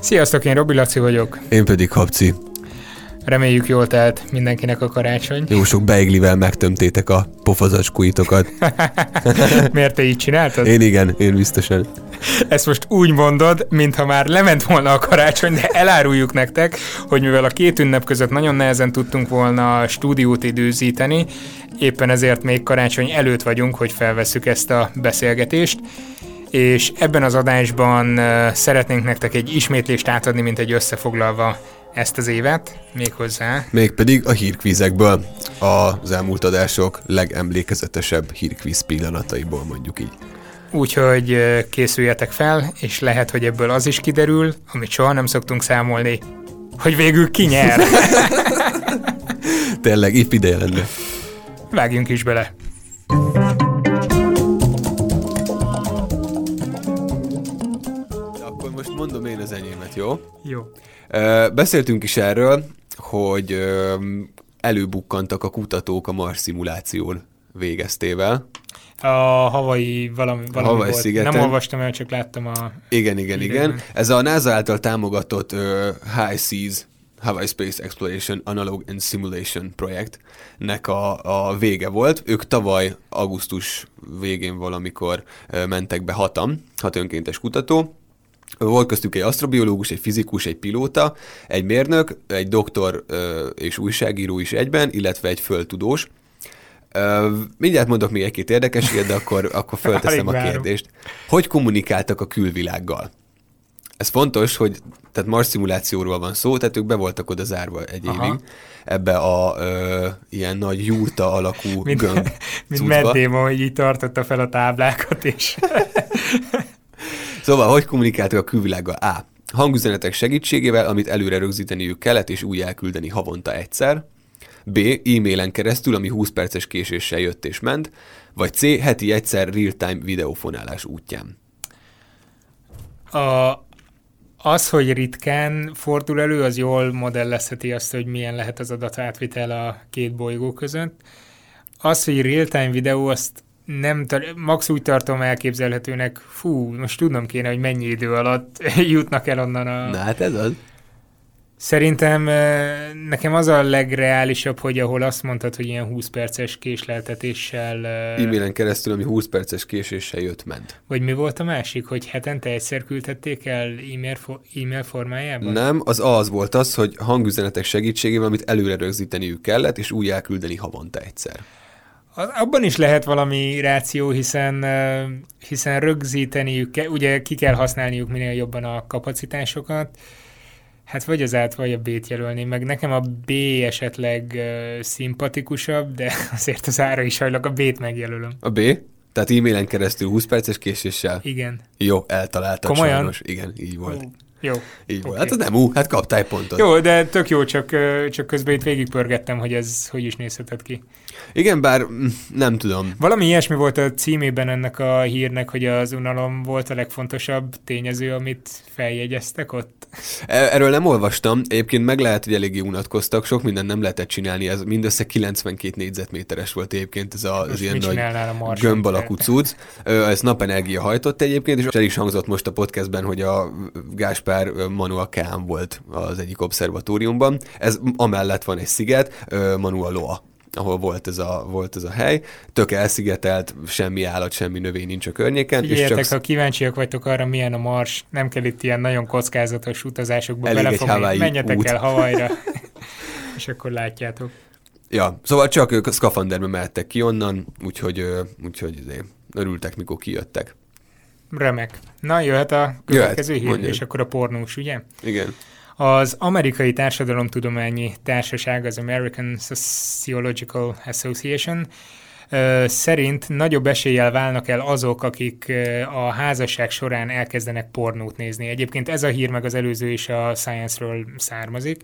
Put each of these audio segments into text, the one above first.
Sziasztok, én Robi Laci vagyok. Én pedig Habci. Reméljük jól telt mindenkinek a karácsony. Jó sok beiglivel megtömtétek a pofazacskúitokat. Miért te így csináltad? Én igen, én biztosan. Ezt most úgy mondod, mintha már lement volna a karácsony, de eláruljuk nektek, hogy mivel a két ünnep között nagyon nehezen tudtunk volna stúdiót időzíteni, éppen ezért még karácsony előtt vagyunk, hogy felvesszük ezt a beszélgetést és ebben az adásban szeretnénk nektek egy ismétlést átadni, mint egy összefoglalva ezt az évet, méghozzá. Mégpedig a hírkvízekből, az elmúlt adások legemlékezetesebb hírkvíz pillanataiból mondjuk így. Úgyhogy készüljetek fel, és lehet, hogy ebből az is kiderül, amit soha nem szoktunk számolni, hogy végül ki nyer. Tényleg, épp ideje lenne. Vágjunk is bele. Akkor most mondom én az enyémet, jó? Jó. Beszéltünk is erről, hogy előbukkantak a kutatók a Mars szimuláción végeztével. A havai valami, valami Hawaii volt. szigeten. Nem olvastam el, csak láttam a... Igen, igen, Idegen. igen. Ez a NASA által támogatott uh, High Seas Hawaii Space Exploration Analog and Simulation projektnek a, a vége volt. Ők tavaly augusztus végén valamikor uh, mentek be hatan, hat önkéntes kutató, volt köztük egy asztrobiológus, egy fizikus, egy pilóta, egy mérnök, egy doktor és újságíró is egyben, illetve egy földtudós. Mindjárt mondok még egy-két érdekességet, de akkor, akkor fölteszem a kérdést. Hogy kommunikáltak a külvilággal? Ez fontos, hogy tehát Mars szimulációról van szó, tehát ők be voltak oda zárva egy Aha. évig, ebbe a ö, ilyen nagy jurta alakú Mint, gömb mint. Matt Damon, hogy így tartotta fel a táblákat, és Szóval, hogy kommunikáltak a külvilággal? A. Hangüzenetek segítségével, amit előre rögzíteniük kellett, és úgy elküldeni havonta egyszer. B. E-mailen keresztül, ami 20 perces késéssel jött és ment. Vagy C. Heti egyszer real-time videófonálás útján. a, az, hogy ritkán fordul elő, az jól modellezheti azt, hogy milyen lehet az adatátvitel a két bolygó között. Az, hogy real-time videó, azt nem max úgy tartom elképzelhetőnek, fú, most tudnom kéne, hogy mennyi idő alatt jutnak el onnan a... Na hát ez az. Szerintem eh, nekem az a legreálisabb, hogy ahol azt mondtad, hogy ilyen 20 perces késleltetéssel... eh, E-mailen keresztül, ami 20 perces késéssel jött ment. Vagy mi volt a másik, hogy hetente egyszer küldtették el e-mail, fo- e-mail formájában? Nem, az az volt az, hogy hangüzenetek segítségével, amit előre rögzíteniük kellett, és úgy elküldeni havonta egyszer. A- Abban is lehet valami ráció, hiszen, hiszen rögzíteniük kell, ugye ki kell használniuk minél jobban a kapacitásokat, Hát vagy az át, vagy a B-t jelölni, meg nekem a B esetleg uh, szimpatikusabb, de azért az ára is hajlak, a B-t megjelölöm. A B? Tehát e-mailen keresztül 20 perces késéssel? Igen. Jó, eltaláltad Komolyan? sajnos. Igen, így volt. Ó, Jó. Így volt. Oké. Hát az nem ú, hát kaptál egy pontot. Jó, de tök jó, csak, csak közben itt végigpörgettem, hogy ez hogy is nézhetett ki. Igen, bár mm, nem tudom. Valami ilyesmi volt a címében ennek a hírnek, hogy az unalom volt a legfontosabb tényező, amit feljegyeztek ott. E- Erről nem olvastam, egyébként meg lehet, hogy eléggé unatkoztak, sok mindent nem lehetett csinálni, ez mindössze 92 négyzetméteres volt egyébként ez a, az ilyen nagy gömb alakú cucc. Ez napenergia hajtott egyébként, és el is hangzott most a podcastben, hogy a Gáspár Manuel Kán volt az egyik obszervatóriumban. Ez amellett van egy sziget, Manuel Loa ahol volt ez, a, volt ez a hely, tök elszigetelt, semmi állat, semmi növény nincs a környéken. Figyeljetek, és csak ha kíváncsiak vagytok arra, milyen a Mars, nem kell itt ilyen nagyon kockázatos utazásokba Elég belefogni. Menjetek út. el Havajra, és akkor látjátok. Ja, szóval csak ők a szkafanderbe mehettek ki onnan, úgyhogy, úgyhogy izé, örültek, mikor kijöttek. Remek. Na, jöhet a következő hír, mondjad. és akkor a pornós, ugye? Igen. Az amerikai társadalomtudományi társaság, az American Sociological Association szerint nagyobb eséllyel válnak el azok, akik a házasság során elkezdenek pornót nézni. Egyébként ez a hír meg az előző is a Science-ről származik.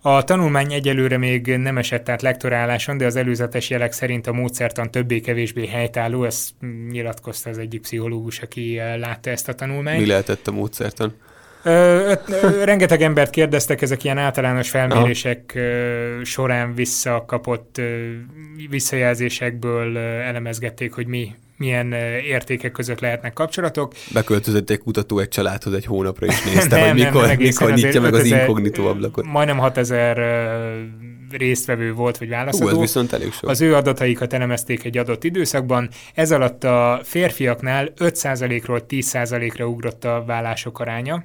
A tanulmány egyelőre még nem esett át lektoráláson, de az előzetes jelek szerint a módszertan többé-kevésbé helytálló, ezt nyilatkozta az egyik pszichológus, aki látta ezt a tanulmányt. Mi lehetett a módszertan? Ö, ö, rengeteg embert kérdeztek, ezek ilyen általános felmérések ö, során visszakapott ö, visszajelzésekből ö, elemezgették, hogy mi milyen értékek között lehetnek kapcsolatok. Beköltözött egy kutató egy családhoz egy hónapra, és nézte, Nem, hogy mikor, nem mikor nyitja meg az 5000 inkognitó ablakot. Majdnem 6000 ö, résztvevő volt, vagy Hú, ez válaszadó. viszont elég sok. Az ő adataikat elemezték egy adott időszakban, ez alatt a férfiaknál 5%-ról 10%-ra ugrott a vállások aránya.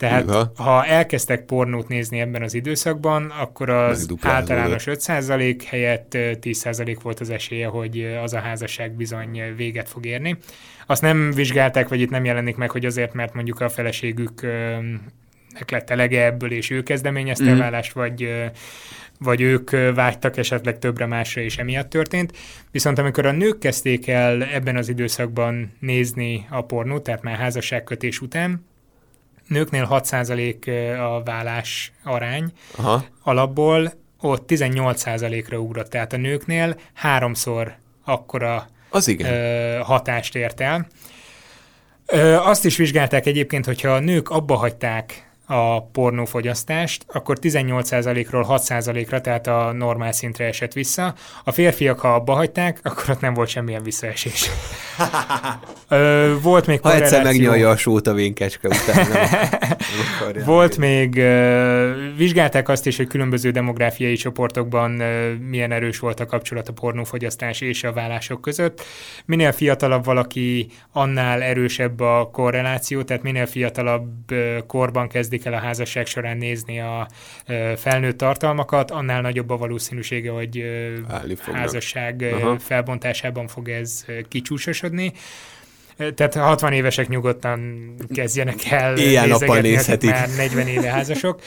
Tehát Hűha. ha elkezdtek pornót nézni ebben az időszakban, akkor az általános 5% helyett ö, 10% volt az esélye, hogy az a házasság bizony véget fog érni. Azt nem vizsgálták, vagy itt nem jelenik meg, hogy azért, mert mondjuk a feleségük ö, nek lett elege ebből, és ő kezdeményezte Mhm. a vállást, vagy, vagy ők vágytak esetleg többre másra, és emiatt történt. Viszont amikor a nők kezdték el ebben az időszakban nézni a pornót, tehát már házasságkötés után, nőknél 6% a vállás arány Aha. alapból, ott 18%-ra ugrott, tehát a nőknél háromszor akkora Az igen. ö, hatást ért el. Ö, azt is vizsgálták egyébként, hogyha a nők abba hagyták a pornófogyasztást, akkor 18%-ról 6%-ra, tehát a normál szintre esett vissza. A férfiak, ha abba hagyták, akkor ott nem volt semmilyen visszaesés. Ö, volt még Ha egyszer megnyalja a sót a vénkecske után. Volt még, ö, vizsgálták azt is, hogy különböző demográfiai csoportokban ö, milyen erős volt a kapcsolat a pornófogyasztás és a vállások között. Minél fiatalabb valaki, annál erősebb a korreláció, tehát minél fiatalabb korban kezdik el a házasság során nézni a felnőtt tartalmakat, annál nagyobb a valószínűsége, hogy házasság Aha. felbontásában fog ez kicsúsosodni. Tehát 60 évesek nyugodtan kezdjenek el akik nézhetik. már 40 éve házasok.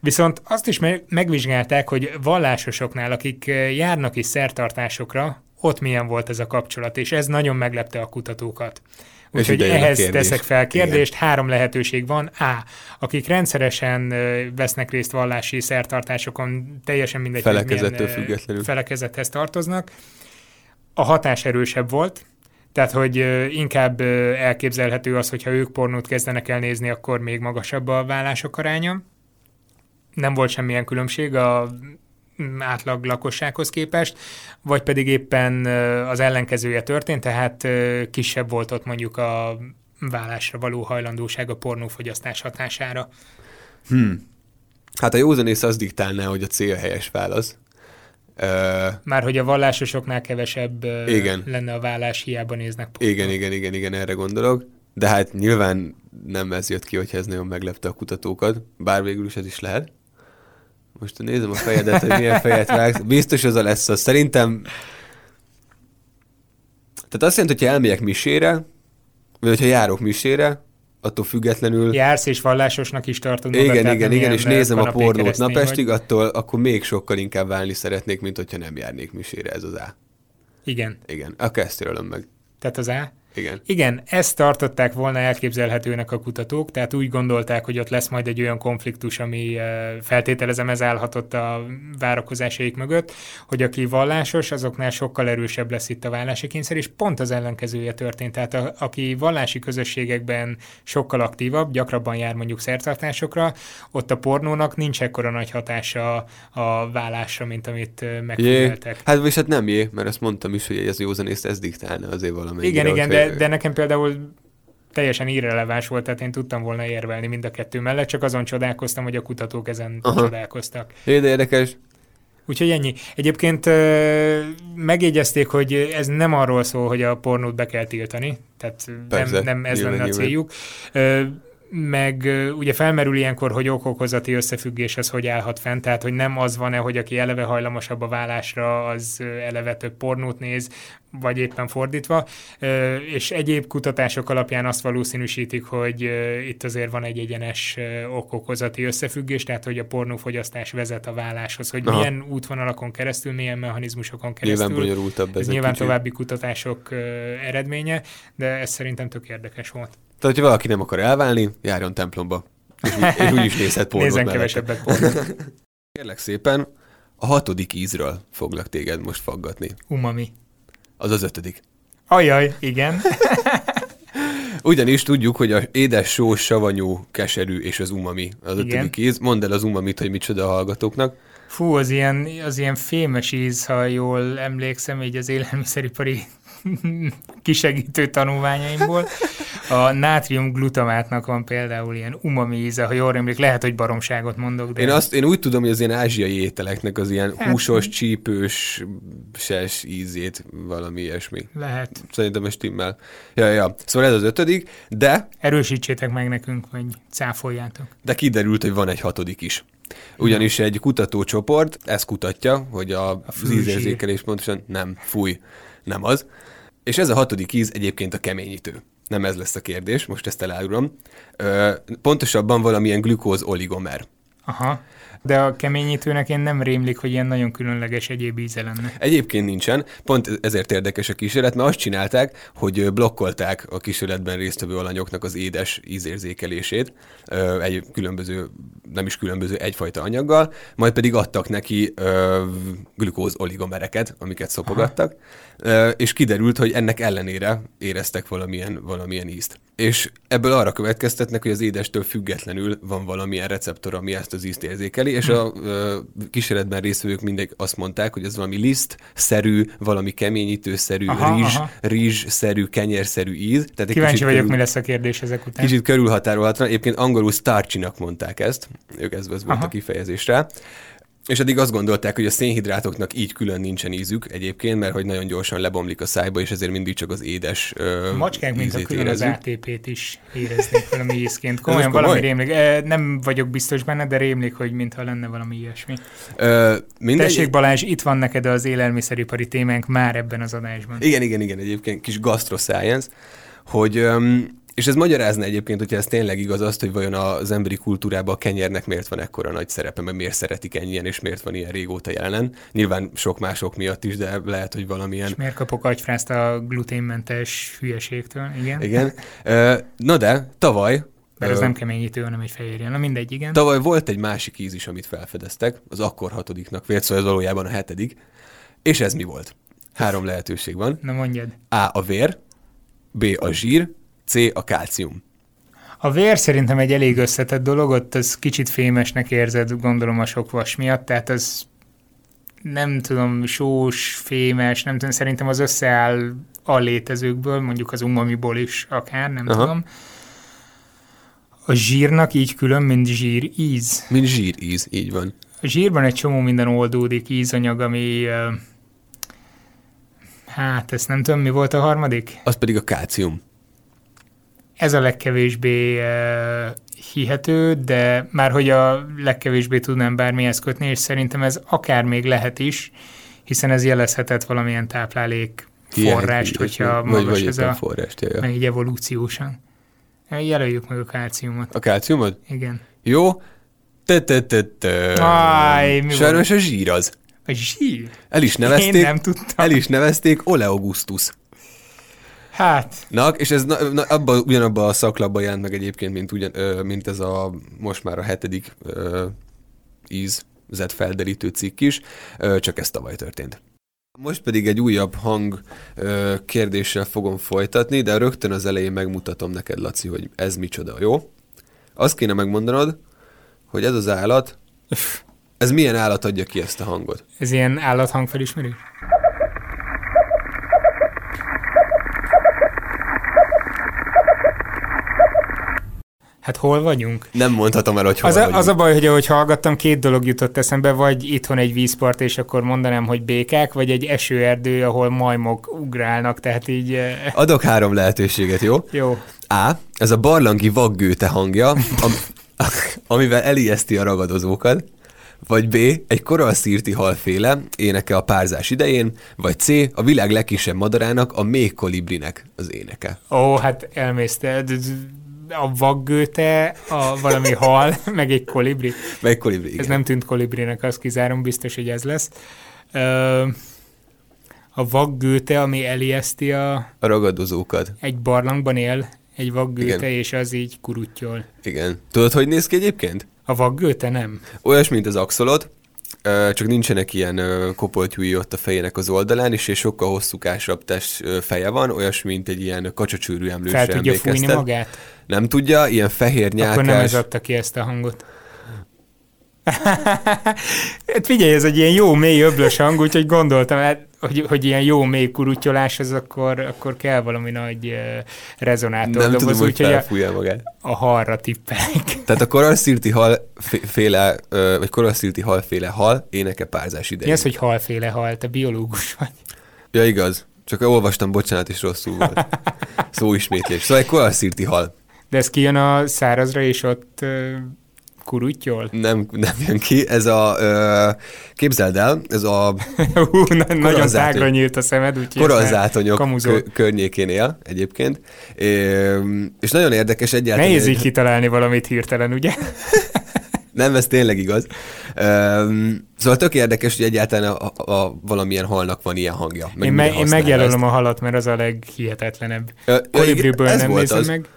Viszont azt is me- megvizsgálták, hogy vallásosoknál, akik járnak is szertartásokra, ott milyen volt ez a kapcsolat, és ez nagyon meglepte a kutatókat. Úgyhogy ehhez kérdés. teszek fel kérdést. Három lehetőség van. A. Akik rendszeresen vesznek részt vallási szertartásokon, teljesen mindegy, Felekezettől függetlenül. felekezethez tartoznak. A hatás erősebb volt, tehát, hogy inkább elképzelhető az, hogyha ők pornót kezdenek el nézni, akkor még magasabb a vállások aránya. Nem volt semmilyen különbség a átlag lakossághoz képest, vagy pedig éppen az ellenkezője történt, tehát kisebb volt ott mondjuk a vállásra való hajlandóság a pornófogyasztás hatására. Hmm. Hát a józanész az diktálná, hogy a cél helyes válasz. Már hogy a vallásosoknál kevesebb Igen. lenne a vállás, hiába néznek pornót. igen, igen, igen, igen, erre gondolok. De hát nyilván nem ez jött ki, hogy ez nagyon meglepte a kutatókat, bár végül is ez is lehet. Most nézem a fejedet, hogy milyen fejet vágsz. Biztos az a lesz az. Szerintem... Tehát azt jelenti, hogyha elmegyek misére, vagy hogyha járok misére, attól függetlenül... Jársz és vallásosnak is tartod magad, Igen, tehát igen, igen, és nézem a pornót napestig, vagy. attól akkor még sokkal inkább válni szeretnék, mint hogyha nem járnék misére, ez az A. Igen, Igen, akkor ezt meg. tehát az A. Igen. Igen, ezt tartották volna elképzelhetőnek a kutatók, tehát úgy gondolták, hogy ott lesz majd egy olyan konfliktus, ami eh, feltételezem ez állhatott a várakozásaik mögött, hogy aki vallásos, azoknál sokkal erősebb lesz itt a vallási kényszer, és pont az ellenkezője történt. Tehát a, aki vallási közösségekben sokkal aktívabb, gyakrabban jár mondjuk szertartásokra, ott a pornónak nincs ekkora nagy hatása a vállásra, mint amit eh, megfigyeltek. hát hát nem jé, mert ezt mondtam is, hogy ez józanészt ez diktálna azért valamennyire. Igen, igen, hogyha- de, de nekem például teljesen irreleváns volt, tehát én tudtam volna érvelni mind a kettő mellett, csak azon csodálkoztam, hogy a kutatók ezen Aha. Csodálkoztak. De érdekes. Úgyhogy ennyi. Egyébként megjegyezték, hogy ez nem arról szól, hogy a pornót be kell tiltani, tehát Persze, nem, nem ez nyilván, lenne a nyilván. céljuk. Ö, meg ugye felmerül ilyenkor, hogy okokozati összefüggés az hogy állhat fent, tehát hogy nem az van-e, hogy aki eleve hajlamosabb a vállásra, az eleve több pornót néz, vagy éppen fordítva, és egyéb kutatások alapján azt valószínűsítik, hogy itt azért van egy egyenes okokozati összefüggés, tehát hogy a pornófogyasztás vezet a válláshoz, hogy Aha. milyen útvonalakon keresztül, milyen mechanizmusokon Nyilván keresztül. bonyolultabb ez Ez nyilván kicsit. további kutatások eredménye, de ez szerintem tök érdekes volt. Tehát, hogyha valaki nem akar elválni, járjon templomba. És, úgy, és úgy is nézhet pornót Nézzen mellette. kevesebbet pornót. Kérlek szépen, a hatodik ízről foglak téged most faggatni. Umami. Az az ötödik. Ajaj, igen. Ugyanis tudjuk, hogy a édes, sós, savanyú, keserű és az umami az Igen. ötödik íz. Mondd el az umamit, hogy micsoda a hallgatóknak. Fú, az ilyen, az ilyen fémes íz, ha jól emlékszem, így az élelmiszeripari kisegítő tanulmányaimból. A nátrium glutamátnak van például ilyen umami íze, ha jól emlék, lehet, hogy baromságot mondok, de Én, azt, én úgy tudom, hogy az ilyen ázsiai ételeknek az ilyen Hát- húsos, csípős, ses ízét, valami ilyesmi. lehet. Szerintem ez stimmel. Ja, ja. Szóval ez az ötödik, de, Erősítsétek meg nekünk, vagy cáfoljátok. de kiderült, hogy van egy hatodik is. Ugyanis egy kutatócsoport ezt kutatja, hogy a, fűzsír. ízérzékelés pontosan nem, fúj, nem az. És ez a hatodik íz egyébként a keményítő. Nem ez lesz a kérdés, most ezt elárulom. Pontosabban valamilyen glükóz oligomer. Aha. De a keményítőnek én nem rémlik, hogy ilyen nagyon különleges egyéb íze lenne. Egyébként nincsen, pont ezért érdekes a kísérlet, mert azt csinálták, hogy blokkolták a kísérletben résztvevő alanyoknak az édes ízérzékelését egy különböző, nem is különböző, egyfajta anyaggal, majd pedig adtak neki glükóz oligomereket, amiket szopogattak, ö, és kiderült, hogy ennek ellenére éreztek valamilyen, valamilyen ízt. És ebből arra következtetnek, hogy az édestől függetlenül van valamilyen receptor, ami ezt az ízt érzékeli, és a ö, kísérletben résztvevők mindig azt mondták, hogy ez valami liszt-szerű, valami keményítőszerű, Aha, rizs, aha. rizs-szerű, kenyérszerű íz. Tehát egy Kíváncsi kicsit vagyok, körül- mi lesz a kérdés ezek után. Kicsit körülhatárolhatlan, egyébként angolul starchy-nak mondták ezt, ők ez, ez volt Aha. a kifejezés rá. És eddig azt gondolták, hogy a szénhidrátoknak így külön nincsen ízük egyébként, mert hogy nagyon gyorsan lebomlik a szájba, és ezért mindig csak az édes ö, A macskák, mint a külön az érezzük. ATP-t is éreznék valami ízként. Komolyan komoly? valami rémlik. Nem vagyok biztos benne, de rémlik, hogy mintha lenne valami ilyesmi. Ö, mindegy, Tessék Balázs, itt van neked az élelmiszeripari témánk már ebben az adásban. Igen, igen, igen, egyébként kis gastroscience, hogy, öm, és ez magyarázna egyébként, hogyha ez tényleg igaz azt, hogy vajon az emberi kultúrában a kenyernek miért van ekkora nagy szerepe, mert miért szeretik ennyien, és miért van ilyen régóta jelen. Nyilván sok mások miatt is, de lehet, hogy valamilyen És miért kapok agyfrászt a gluténmentes hülyeségtől? Igen. Igen. Na de, tavaly, Mert ez nem keményítő, hanem egy fehérje. Na mindegy, igen. tavaly volt egy másik íz is, amit felfedeztek, az akkor hatodiknak vélt, szóval ez valójában a hetedik, és ez mi volt? Három lehetőség van. Na mondjad. A a vér, B a zsír, C a kálcium. A vér szerintem egy elég összetett dolog, ott az kicsit fémesnek érzed, gondolom a sok vas miatt, tehát az nem tudom, sós, fémes, nem tudom, szerintem az összeáll a létezőkből, mondjuk az umamiból is akár, nem Aha. Tudom. A zsírnak így külön, mint zsír íz. Mint zsíríz, így van. A zsírban egy csomó minden oldódik, ízanyag, ami... Hát, ezt nem tudom, mi volt a harmadik? Az pedig a kálcium. Ez a legkevésbé uh, hihető, de már hogy a legkevésbé tudnám bármihez kötni, és szerintem ez akár még lehet is, hiszen ez jelezhetett valamilyen táplálék forrást, hogyha vagy, magas vagy ez a, forrást, jaj, meg így evolúciósan. Jelöljük meg a kálciumot. A kálciumod? Igen. Jó. Te, te, te, te. Áj, mi Sajnos a zsír az. A zsír? El is Én nevezték, nem tudtam. el is nevezték Oleogustus. Hát, Na, és ez na, na, abba, ugyanabban a szaklapban jelent meg egyébként, mint, ugyan, ö, mint ez a most már a hetedik ö, ízzet felderítő cikk is, ö, csak ez tavaly történt. Most pedig egy újabb hang ö, kérdéssel fogom folytatni, de rögtön az elején megmutatom neked, Laci, hogy ez micsoda, jó? Azt kéne megmondanod, hogy ez az állat, ez milyen állat adja ki ezt a hangot? ez ilyen állathangfelismerő? Hát hol vagyunk? Nem mondhatom el, hogy hol Az a, vagyunk. az a baj, hogy ahogy hallgattam, két dolog jutott eszembe, vagy itthon egy vízpart, és akkor mondanám, hogy békák, vagy egy esőerdő, ahol majmok ugrálnak, tehát így eh, Adok három lehetőséget, jó? jó. A. Ez a barlangi vaggőte hangja, am, amivel elijeszti a ragadozókat. Vagy B. Egy koralszírti halféle éneke a párzás idején. Vagy C. A világ legkisebb madarának, a méh kolibrinek az éneke. Ó, hát d- A vaggőte, a valami hal, meg egy kolibri. Meg kolibri, igen. Ez nem tűnt kolibrinek, azt kizárom, biztos, hogy ez lesz. Ö, a vaggőte, ami elijeszti a, A ragadozókat. egy barlangban él, egy vaggőte, Igen. és az így kuruttyol. Igen. Tudod, hogy néz ki egyébként? A vaggőte nem. Olyas, mint az axolot, csak nincsenek ilyen kopoltyúi ott a fejének az oldalán, és egy sokkal hosszúkásabb test feje van, olyas, mint egy ilyen kacsacsőrű emlősre Fel tudja fújni magát? Nem tudja, ilyen fehér nyálkás. Akkor nem ez adta ki ezt a hangot. hát figyelj, ez egy ilyen jó, mély, öblös hang, úgyhogy gondoltam, hát, hogy, hogy ilyen jó, mély kurutyolás, az akkor, akkor kell valami nagy uh, rezonátor Nem tudom, doboz, hogy úgyhogy a, felfújja magát. a halra tippelek. Tehát a koralszirti hal fé- féle, vagy koralszirti halféle hal éneke párzás Mi idején. az, hogy halféle hal? Te biológus vagy. Ja, igaz. Csak olvastam, bocsánat, és rosszul volt. Szóismétlés. Szóval egy koralszirti hal. De ez kijön a szárazra, és ott kurutyol? Nem, nem jön ki. Ez a, ö, képzeld el, ez a Hú, na, nagyon tágra nyílt a szemed, úgyhogy korallzátonyok kö- környékén él egyébként. É, és nagyon érdekes egyáltalán. Nehéz így kitalálni valamit hirtelen, ugye? Nem, ez tényleg igaz. Üm, szóval tök érdekes, hogy egyáltalán a, a, a valamilyen halnak van ilyen hangja. Meg Én, me- én megjelölöm ezt. a halat, mert az a leghihetetlenebb. Kolibriből nem nézem meg.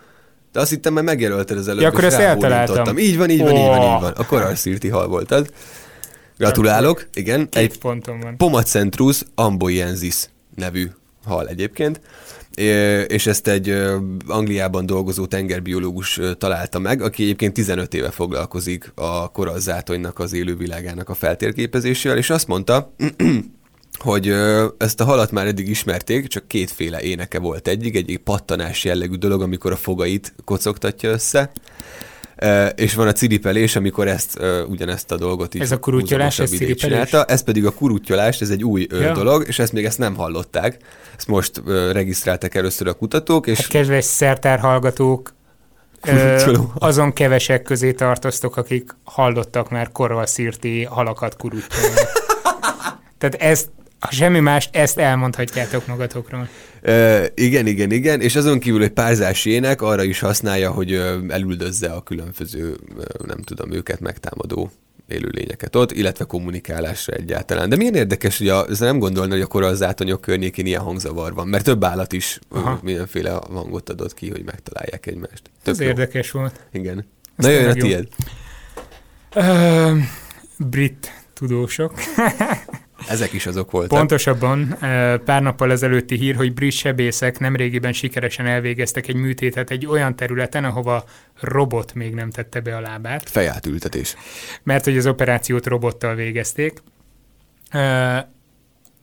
De azt hittem, mert megjelölted az előbb, Ja, akkor ezt eltaláltam. Így van, így van, így van, így van. A korallszirti hal volt az. Gratulálok, igen. Két Egy ponton van. Pomacentrus amboiensis nevű hal egyébként, és ezt egy Angliában dolgozó tengerbiológus találta meg, aki egyébként 15 éve foglalkozik a korallzátonynak az élővilágának a feltérképezésével, és azt mondta, hogy ö, ezt a halat már eddig ismerték, csak kétféle éneke volt egyik, egyik pattanás jellegű dolog, amikor a fogait kocogtatja össze, Ö, és van a ciripelés, amikor ezt ö, ugyanezt a dolgot így Ez a kurutyolás, ez ciripelés? csinálta. Ez pedig a kurutyolás, ez egy új Ja. dolog, és ezt még ezt nem hallották. Ezt most regisztráltak először a kutatók, és Hát kedves szertár hallgatók, ö, azon kevesek közé tartoztok, akik hallottak már korvalszirti halakat kurutyolni. Tehát ezt, ha semmi más, ezt elmondhatjátok magatokról. Ö, igen, igen, igen, és azon kívül, hogy párzás ének arra is használja, hogy elüldözze a különböző, nem tudom, őket megtámadó élőlényeket ott, illetve kommunikálásra egyáltalán. De milyen érdekes, hogy a, ez nem gondolni, hogy a korallzátonyok környékén ilyen hangzavar van, mert több állat is Aha. mindenféle hangot adott ki, hogy megtalálják egymást. Ez Tök jó. érdekes volt. Igen. Ez Na jöjjön a tényleg jó. tiéd. Ö, brit tudósok. Ezek is azok voltak. Pontosabban ö, pár nappal ezelőtti hír, hogy brit sebészek nemrégiben sikeresen elvégeztek egy műtétet egy olyan területen, ahova robot még nem tette be a lábát. Fejátültetés. mert hogy az operációt robottal végezték. Ö,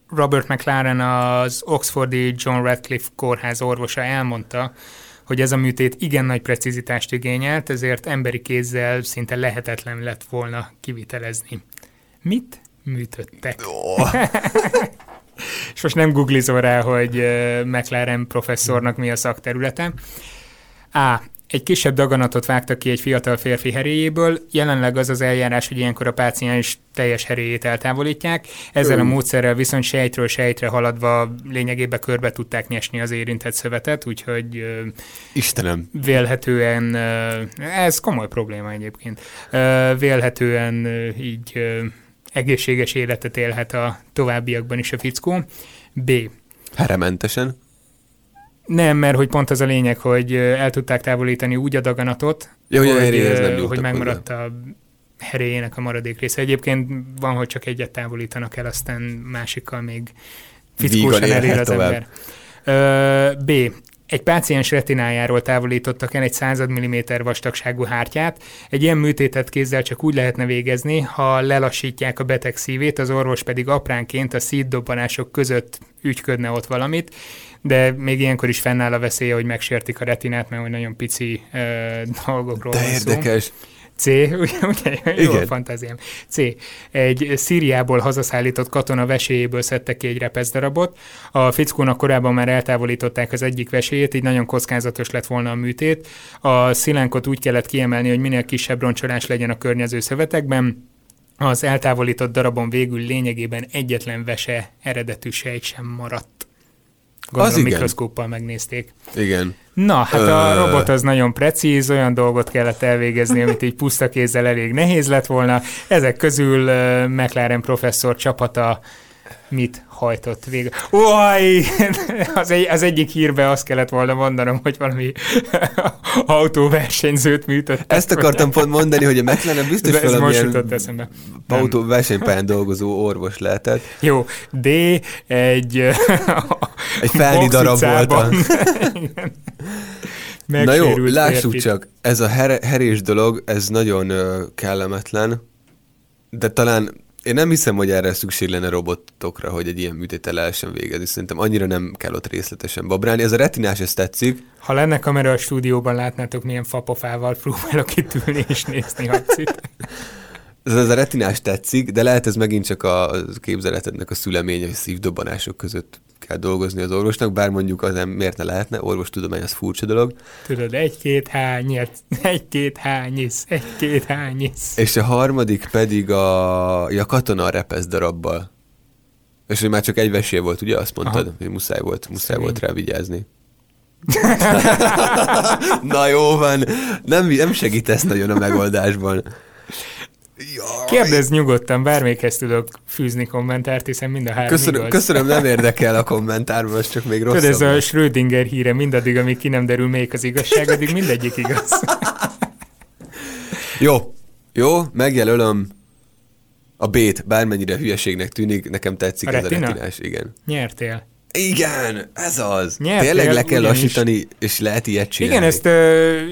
Robert McLaren, az Oxfordi John Radcliffe kórház orvosa elmondta, hogy ez a műtét igen nagy precizitást igényelt, ezért emberi kézzel szinte lehetetlen lett volna kivitelezni. Mit műtöttek? Oh. És most nem googlizol rá, hogy McLaren professzornak mi a szakterülete. A. Egy kisebb daganatot vágtak ki egy fiatal férfi heréjéből, jelenleg az az eljárás, hogy ilyenkor a páciens teljes heréjét eltávolítják. Ezzel a módszerrel viszont sejtről sejtre haladva lényegében körbe tudták nyesni az érintett szövetet, úgyhogy Istenem. vélhetően, ez komoly probléma egyébként, vélhetően így egészséges életet élhet a továbbiakban is a fickó. B. Herementesen. Nem, mert hogy pont az a lényeg, hogy el tudták távolítani úgy a daganatot, Jó, hogy, hogy, nem hogy megmaradt a heréjének a maradék része. Egyébként van, hogy csak egyet távolítanak el, aztán másikkal még fickósan elér az tovább. ember. Ö, B. Egy páciens retinájáról távolítottak el egy 100 mm vastagságú hártyát. Egy ilyen műtétet kézzel csak úgy lehetne végezni, ha lelassítják a beteg szívét, az orvos pedig apránként a szíddobbanások között ügyködne ott valamit, de még ilyenkor is fennáll a veszélye, hogy megsértik a retinát, mert hogy nagyon pici ö, dolgokról De van szó. érdekes. C, ugye, ugye jó fantáziám. C. Egy Szíriából hazaszállított katona veséjéből szedtek ki egy repeszdarabot. A fickónak korábban már eltávolították az egyik veséjét, így nagyon kockázatos lett volna a műtét. A szilánkot úgy kellett kiemelni, hogy minél kisebb roncsolás legyen a környező szövetekben. Az eltávolított darabon végül lényegében egyetlen vese eredetű sejt sem maradt. Gondolom igen. mikroszkóppal megnézték. Igen. Na, hát a Ö. robot az nagyon precíz, olyan dolgot kellett elvégezni, amit így puszta kézzel elég nehéz lett volna. Ezek közül McLaren professzor csapata mit hajtott végre. Oj! Az, egy, az egyik hírbe azt kellett volna mondanom, hogy valami autóversenyzőt műtött. Ezt akartam pont mondani, hogy a McLaren biztos Ez most valamilyen jutott eszembe. autó versenypályán dolgozó orvos lehetett. Jó, D egy... Egy felni darab volt. boxicában. a- Igen. Na jó, lássuk férfi. csak, ez a her- herés dolog, ez nagyon kellemetlen, de talán én nem hiszem, hogy erre szükség lenne robotokra, hogy egy ilyen műtétel lehessen végezni. Szerintem annyira nem kell ott részletesen babrálni. Ez a retinás, ez tetszik. Ha lenne kamera a stúdióban, látnátok, milyen fapofával próbálok itt ülni és nézni Habcit. Ez, ez a retinás tetszik, de lehet ez megint csak a képzeletednek a szüleménye, hogy szívdobbanások között kell dolgozni az orvosnak, bár mondjuk az nem, miért ne lehetne, orvostudomány az furcsa dolog. Tudod, egy-két hányért, egy-két hányisz, egy-két hányisz. És a harmadik pedig a, ja, katona a repesz darabbal. És hogy már csak egy vesély volt, ugye? Azt mondtad, Aha. hogy muszáj volt, muszáj Szerint. volt rá vigyázni. Na jó van, nem, nem segítesz nagyon a megoldásban. Jaj. Kérdezz nyugodtan, bármelyikhez tudok fűzni kommentárt, hiszen mind a három Köszönöm, igaz. köszönöm, nem érdekel a kommentár, most csak még Tudod, rosszabb. ez a. Schrödinger híre, mindaddig, amíg ki nem derül, melyik az igazság, addig mindegyik igaz. Jó, jó, megjelölöm a B-t, bármennyire hülyeségnek tűnik, nekem tetszik A ez retina? a retinás, igen. Nyertél. Igen, ez az. Nyertél, Tényleg le kell lassítani, és lehet ilyet csinálni. Igen, ezt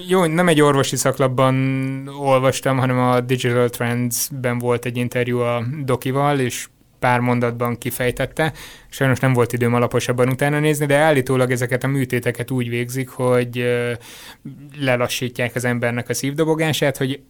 jó, nem egy orvosi szaklapban olvastam, hanem a Digital Trends-ben volt egy interjú a Dokival, és pár mondatban kifejtette. Sajnos nem volt időm alaposabban utána nézni, de állítólag ezeket a műtéteket úgy végzik, hogy lelassítják az embernek a szívdobogását, hogy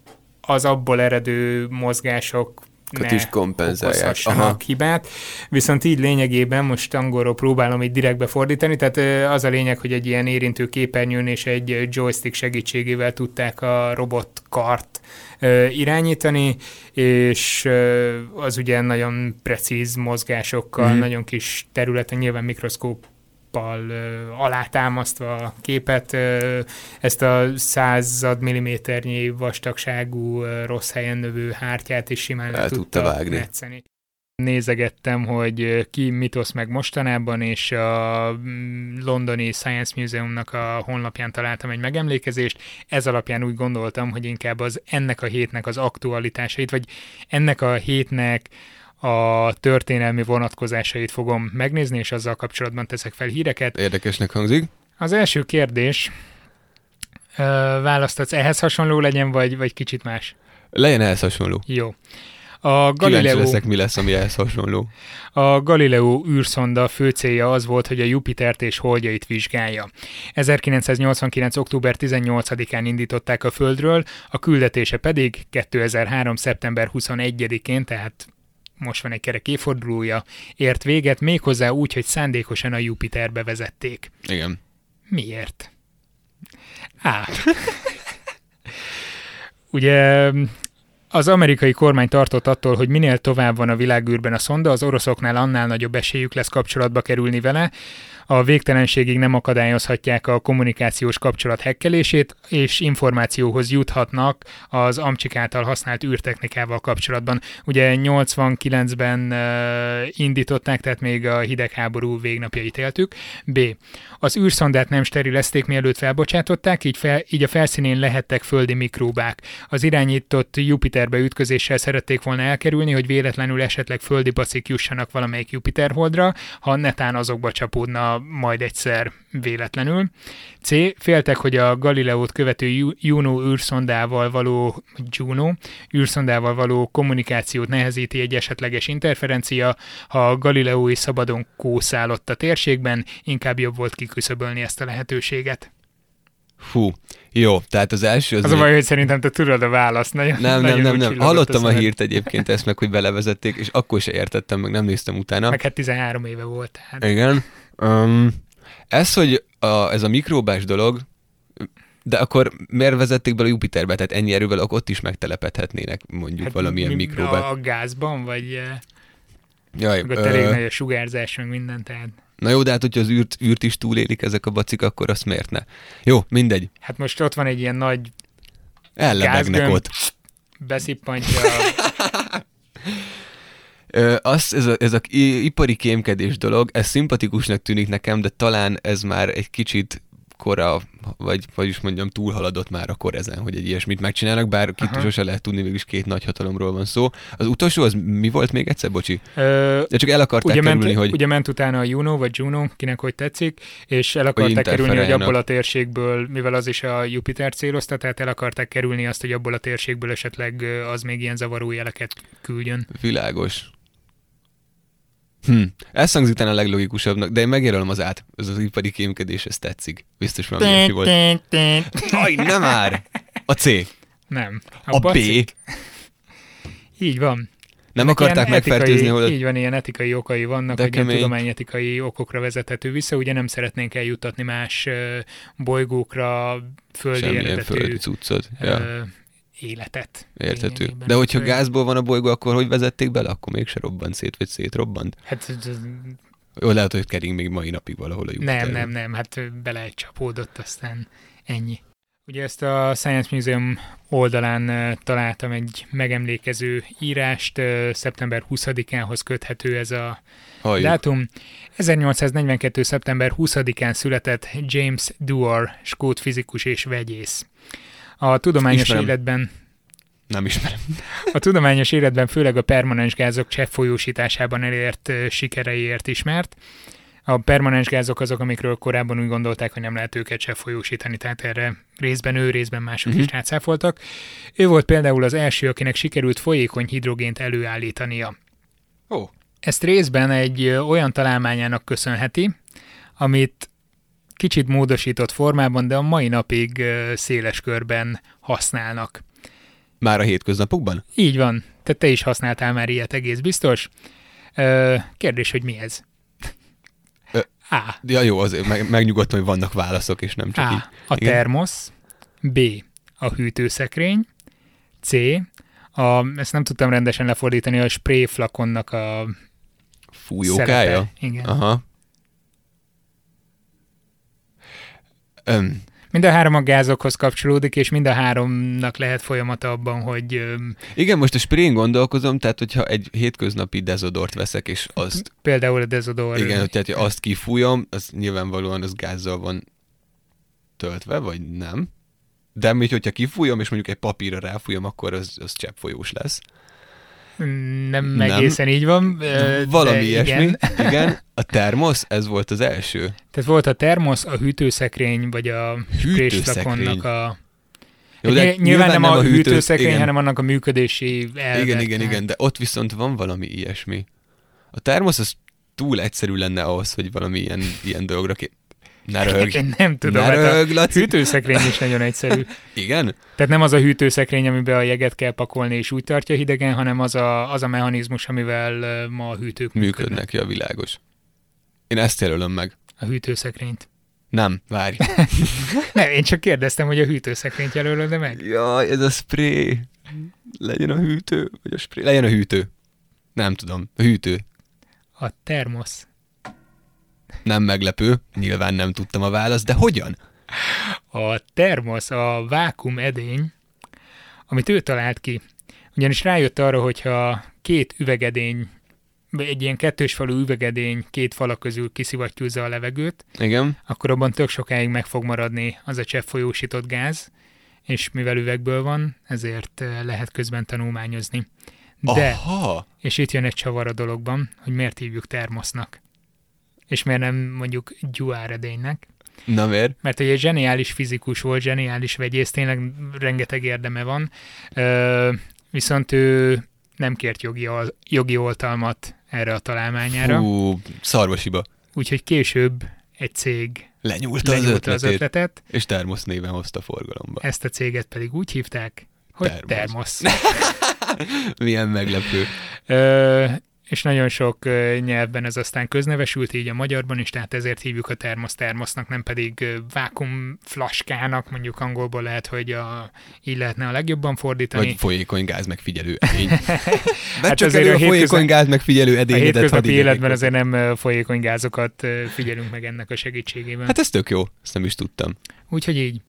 az abból eredő mozgások ne is kompenzálják. Aha. hibát, viszont így lényegében most angolról próbálom így direktbe fordítani, tehát az a lényeg, hogy egy ilyen érintő képernyőn és egy joystick segítségével tudták a robotkart ö, irányítani, és az ugye nagyon precíz mozgásokkal, mm. nagyon kis területen, nyilván mikroszkóp ö, alátámasztva a képet, ezt a század milliméternyi vastagságú rossz helyen növő hártyát is simán El tudta vágni. metszeni. Nézegettem, hogy ki mit osz meg mostanában, és a mm, londoni Science Museumnak a honlapján találtam egy megemlékezést. Ez alapján úgy gondoltam, hogy inkább az ennek a hétnek az aktualitásait, vagy ennek a hétnek a történelmi vonatkozásait fogom megnézni, és azzal kapcsolatban teszek fel híreket. Érdekesnek hangzik. Az első kérdés, ö, választatsz ehhez hasonló legyen, vagy, vagy kicsit más? Legyen ehhez hasonló. Jó. A Kíváncsi Galileo, leszek, mi lesz, ami ehhez hasonló. a Galileo űrszonda fő célja az volt, hogy a Jupitert és holdjait vizsgálja. 1989. október 18-án indították a Földről, a küldetése pedig 2003. szeptember 21-én, tehát most van egy kerek évfordulója, ért véget, méghozzá úgy, hogy szándékosan a Jupiterbe vezették. Igen. Miért? Á. Ugye az amerikai kormány tartott attól, hogy minél tovább van a világűrben a szonda, az oroszoknál annál nagyobb esélyük lesz kapcsolatba kerülni vele, a végtelenségig nem akadályozhatják a kommunikációs kapcsolat hekkelését, és információhoz juthatnak az Amcsik által használt űrtechnikával kapcsolatban. Ugye 89-ben uh, indították, tehát még a hidegháború végnapjait éltük. B. Az űrszondát nem sterilezték, mielőtt felbocsátották, így, fel, így a felszínén lehettek földi mikróbák. Az irányított Jupiterbe ütközéssel szerették volna elkerülni, hogy véletlenül esetleg földi bacik jussanak valamelyik Jupiter holdra, ha netán azokba csapódna majd egyszer véletlenül. C. Féltek, hogy a Galileót követő Ju- Juno űrszondával való Juno űrszondával való kommunikációt nehezíti egy esetleges interferencia, ha a Galileói szabadon kószálott a térségben, inkább jobb volt kiküszöbölni ezt a lehetőséget. Fú, jó, tehát az első az... Az a baj, hogy szerintem te tudod a választ. Nagyon, nem, nem, nagyon nem, nem. csillogott Hallottam a hírt egyébként ezt meg, hogy belevezették, és akkor se értettem, meg nem néztem utána. Meg hát 13 éve volt. Tehát. Igen. Um, ez, hogy a, ez a mikróbás dolog, de akkor miért vezették bele Jupiterbe? Tehát ennyi erővel akkor ott is megtelepedhetnének mondjuk hát valamilyen mi- mikróbát. A, gázban, vagy eh, Jaj, meg ott elég ö, nagy a sugárzás, meg minden, tehát na jó, de hát hogyha az űrt, űrt is túlélik ezek a bacik, akkor azt miért ne? Jó, mindegy. hát most ott van egy ilyen nagy Ellebegnek ott. beszippantja, az, ez, a, ez a ipari kémkedés dolog, ez szimpatikusnak tűnik nekem, de talán ez már egy kicsit kora, vagy, vagy is mondjam, túlhaladott már a kor ezen, hogy egy ilyesmit megcsinálnak, bár Aha. sose lehet tudni, mégis két nagy hatalomról van szó. Az utolsó, az mi volt még egyszer, bocsi? Ö, De csak el akarták ugye, ment, kerülni, hogy... ugye ment utána a Juno, vagy Juno, kinek hogy tetszik, és el akarták kerülni, hogy abból a térségből, mivel az is a Jupiter célozta, tehát el akarták kerülni azt, hogy abból a térségből esetleg az még ilyen zavaró jeleket küldjön. Világos. Hm. Ez hangzik talán a leglogikusabbnak, de én megjelölöm az át. Ez az ipari kémkedés, ez tetszik. Biztos valami ilyesmi volt. Aj, nem már! A C. Nem. A B. bacik. Így van. Nem Ennek akarták ilyen megfertőzni, hogy Így van, ilyen etikai okai vannak, De hogy ilyen kemény. tudományetikai okokra vezethető vissza. Ugye nem szeretnénk eljuttatni más bolygókra földi semmilyen eredetű földi cuccot. Ja, életet. érthető. De hogyha gázból van a bolygó, akkor hogy vezették bele? Akkor mégse robbant szét, vagy szétrobbant? Hát Jó, lehet, hogy kering még mai napig valahol a nem, Jupiteron. nem, nem, hát bele csapódott, aztán ennyi. Ugye ezt a Science Museum oldalán találtam egy megemlékező írást, szeptember 20-ánhoz köthető ez a Halljuk. Dátum 1842. szeptember 20-án született James Dewar, skót fizikus és vegyész. A tudományos Ismerem. életben Nem ismerem. a tudományos életben főleg a permanens gázok cseppfolyósításában elért ö, sikereiért ismert. A permanens gázok azok, amikről korábban úgy gondolták, hogy nem lehet őket cseppfolyósítani, tehát erre részben ő, részben mások Mhm. is rácáfoltak. Ő volt például az első, akinek sikerült folyékony hidrogént előállítania. Ó, Ezt részben egy olyan találmányának köszönheti, amit kicsit módosított formában, de a mai napig széles körben használnak. már a hétköznapokban? Így van. Te, te is használtál már ilyet, egész biztos. Kérdés, hogy mi ez? Ö, A. Ja, jó, azért meg, megnyugodtam, hogy vannak válaszok, és nem csak így. A. A Igen. termosz. B. A hűtőszekrény. C. A, ezt nem tudtam rendesen lefordítani, a spray flakonnak a Fújókája? szelepe. Igen. Aha. Öm, Mind a három a gázokhoz kapcsolódik, és mind a háromnak lehet folyamata abban, hogy öm, igen, most a sprén gondolkozom, tehát hogyha egy hétköznapi dezodort veszek, és azt, például a dezodor. igen, hogy tehát azt kifújom, az nyilvánvalóan az gázzal van töltve, vagy nem. De még hogyha kifújom, és mondjuk egy papírra ráfújom, akkor az, az cseppfolyós lesz. Nem, Nem. egészen így van. Valami de ilyesmi. Igen. igen. A termosz, ez volt az első. Tehát volt a termosz, a hűtőszekrény, vagy a sprésflakonnak a... Jó, Jó, nyilván, nyilván nem, a, hűtő- hűtőszekrény, igen. hanem annak a működési elve. Igen, igen, igen, de ott viszont van valami ilyesmi. A termosz az túl egyszerű lenne ahhoz, hogy valami ilyen, ilyen dologra ki... Ne röhögj. Én nem tudom, Ne hát a Laci. hűtőszekrény is nagyon egyszerű. Igen? Tehát nem az a hűtőszekrény, amiben a jeget kell pakolni és úgy tartja hidegen, hanem az a, az a mechanizmus, amivel ma a hűtők működnek. Működnek, ja, világos. Én ezt jelölöm meg. A hűtőszekrényt. Nem, várj. Ne, én csak kérdeztem, hogy a hűtőszekrényt jelölöd de meg. Jaj, ez a spray. Legyen a hűtő, vagy a spray. Legyen a hűtő. Nem tudom. A hűtő. A termosz. Nem meglepő. Nyilván nem tudtam a választ, de hogyan? A termosz, a vákum edény, amit ő talált ki. Ugyanis rájött arra, hogyha két üvegedény, vagy egy ilyen kettős falú üvegedény két fala közül kiszivattyúzza a levegőt, Igen? akkor abban tök sokáig meg fog maradni az a cseppfolyósított gáz, és mivel üvegből van, ezért eh, lehet közben tanulmányozni. De, Aha. és itt jön egy csavar a dologban, hogy miért hívjuk termosznak, és miért nem mondjuk gyuáredénynek. Na miért? mert egy zseniális fizikus volt, zseniális vegyész, tényleg rengeteg érdeme van, Ö, viszont ő nem kért jogi, jogi oltalmat erre a találmányára, Fú, szarvasiba. úgyhogy később egy cég Lenyúlta az lenyúlta az ötletét, ötletet, és termosz néven hozta forgalomba. ezt a céget pedig úgy hívták, hogy Termosz. termosz. Milyen meglepő. Ö, és nagyon sok nyelvben ez aztán köznevesült, így a magyarban is, tehát ezért hívjuk a termosz termosznak, nem pedig ö, vákum flaskának, mondjuk angolból lehet, hogy a, így lehetne a legjobban fordítani. Vagy folyékony gáz megfigyelő edény. Hát csak azért a a folyékony gáz megfigyelő A edényedet. hadd hétköznapi életben azért nem folyékony gázokat figyelünk meg ennek a segítségével. Hát, Hát ez tök jó, ezt nem is tudtam. Úgyhogy így.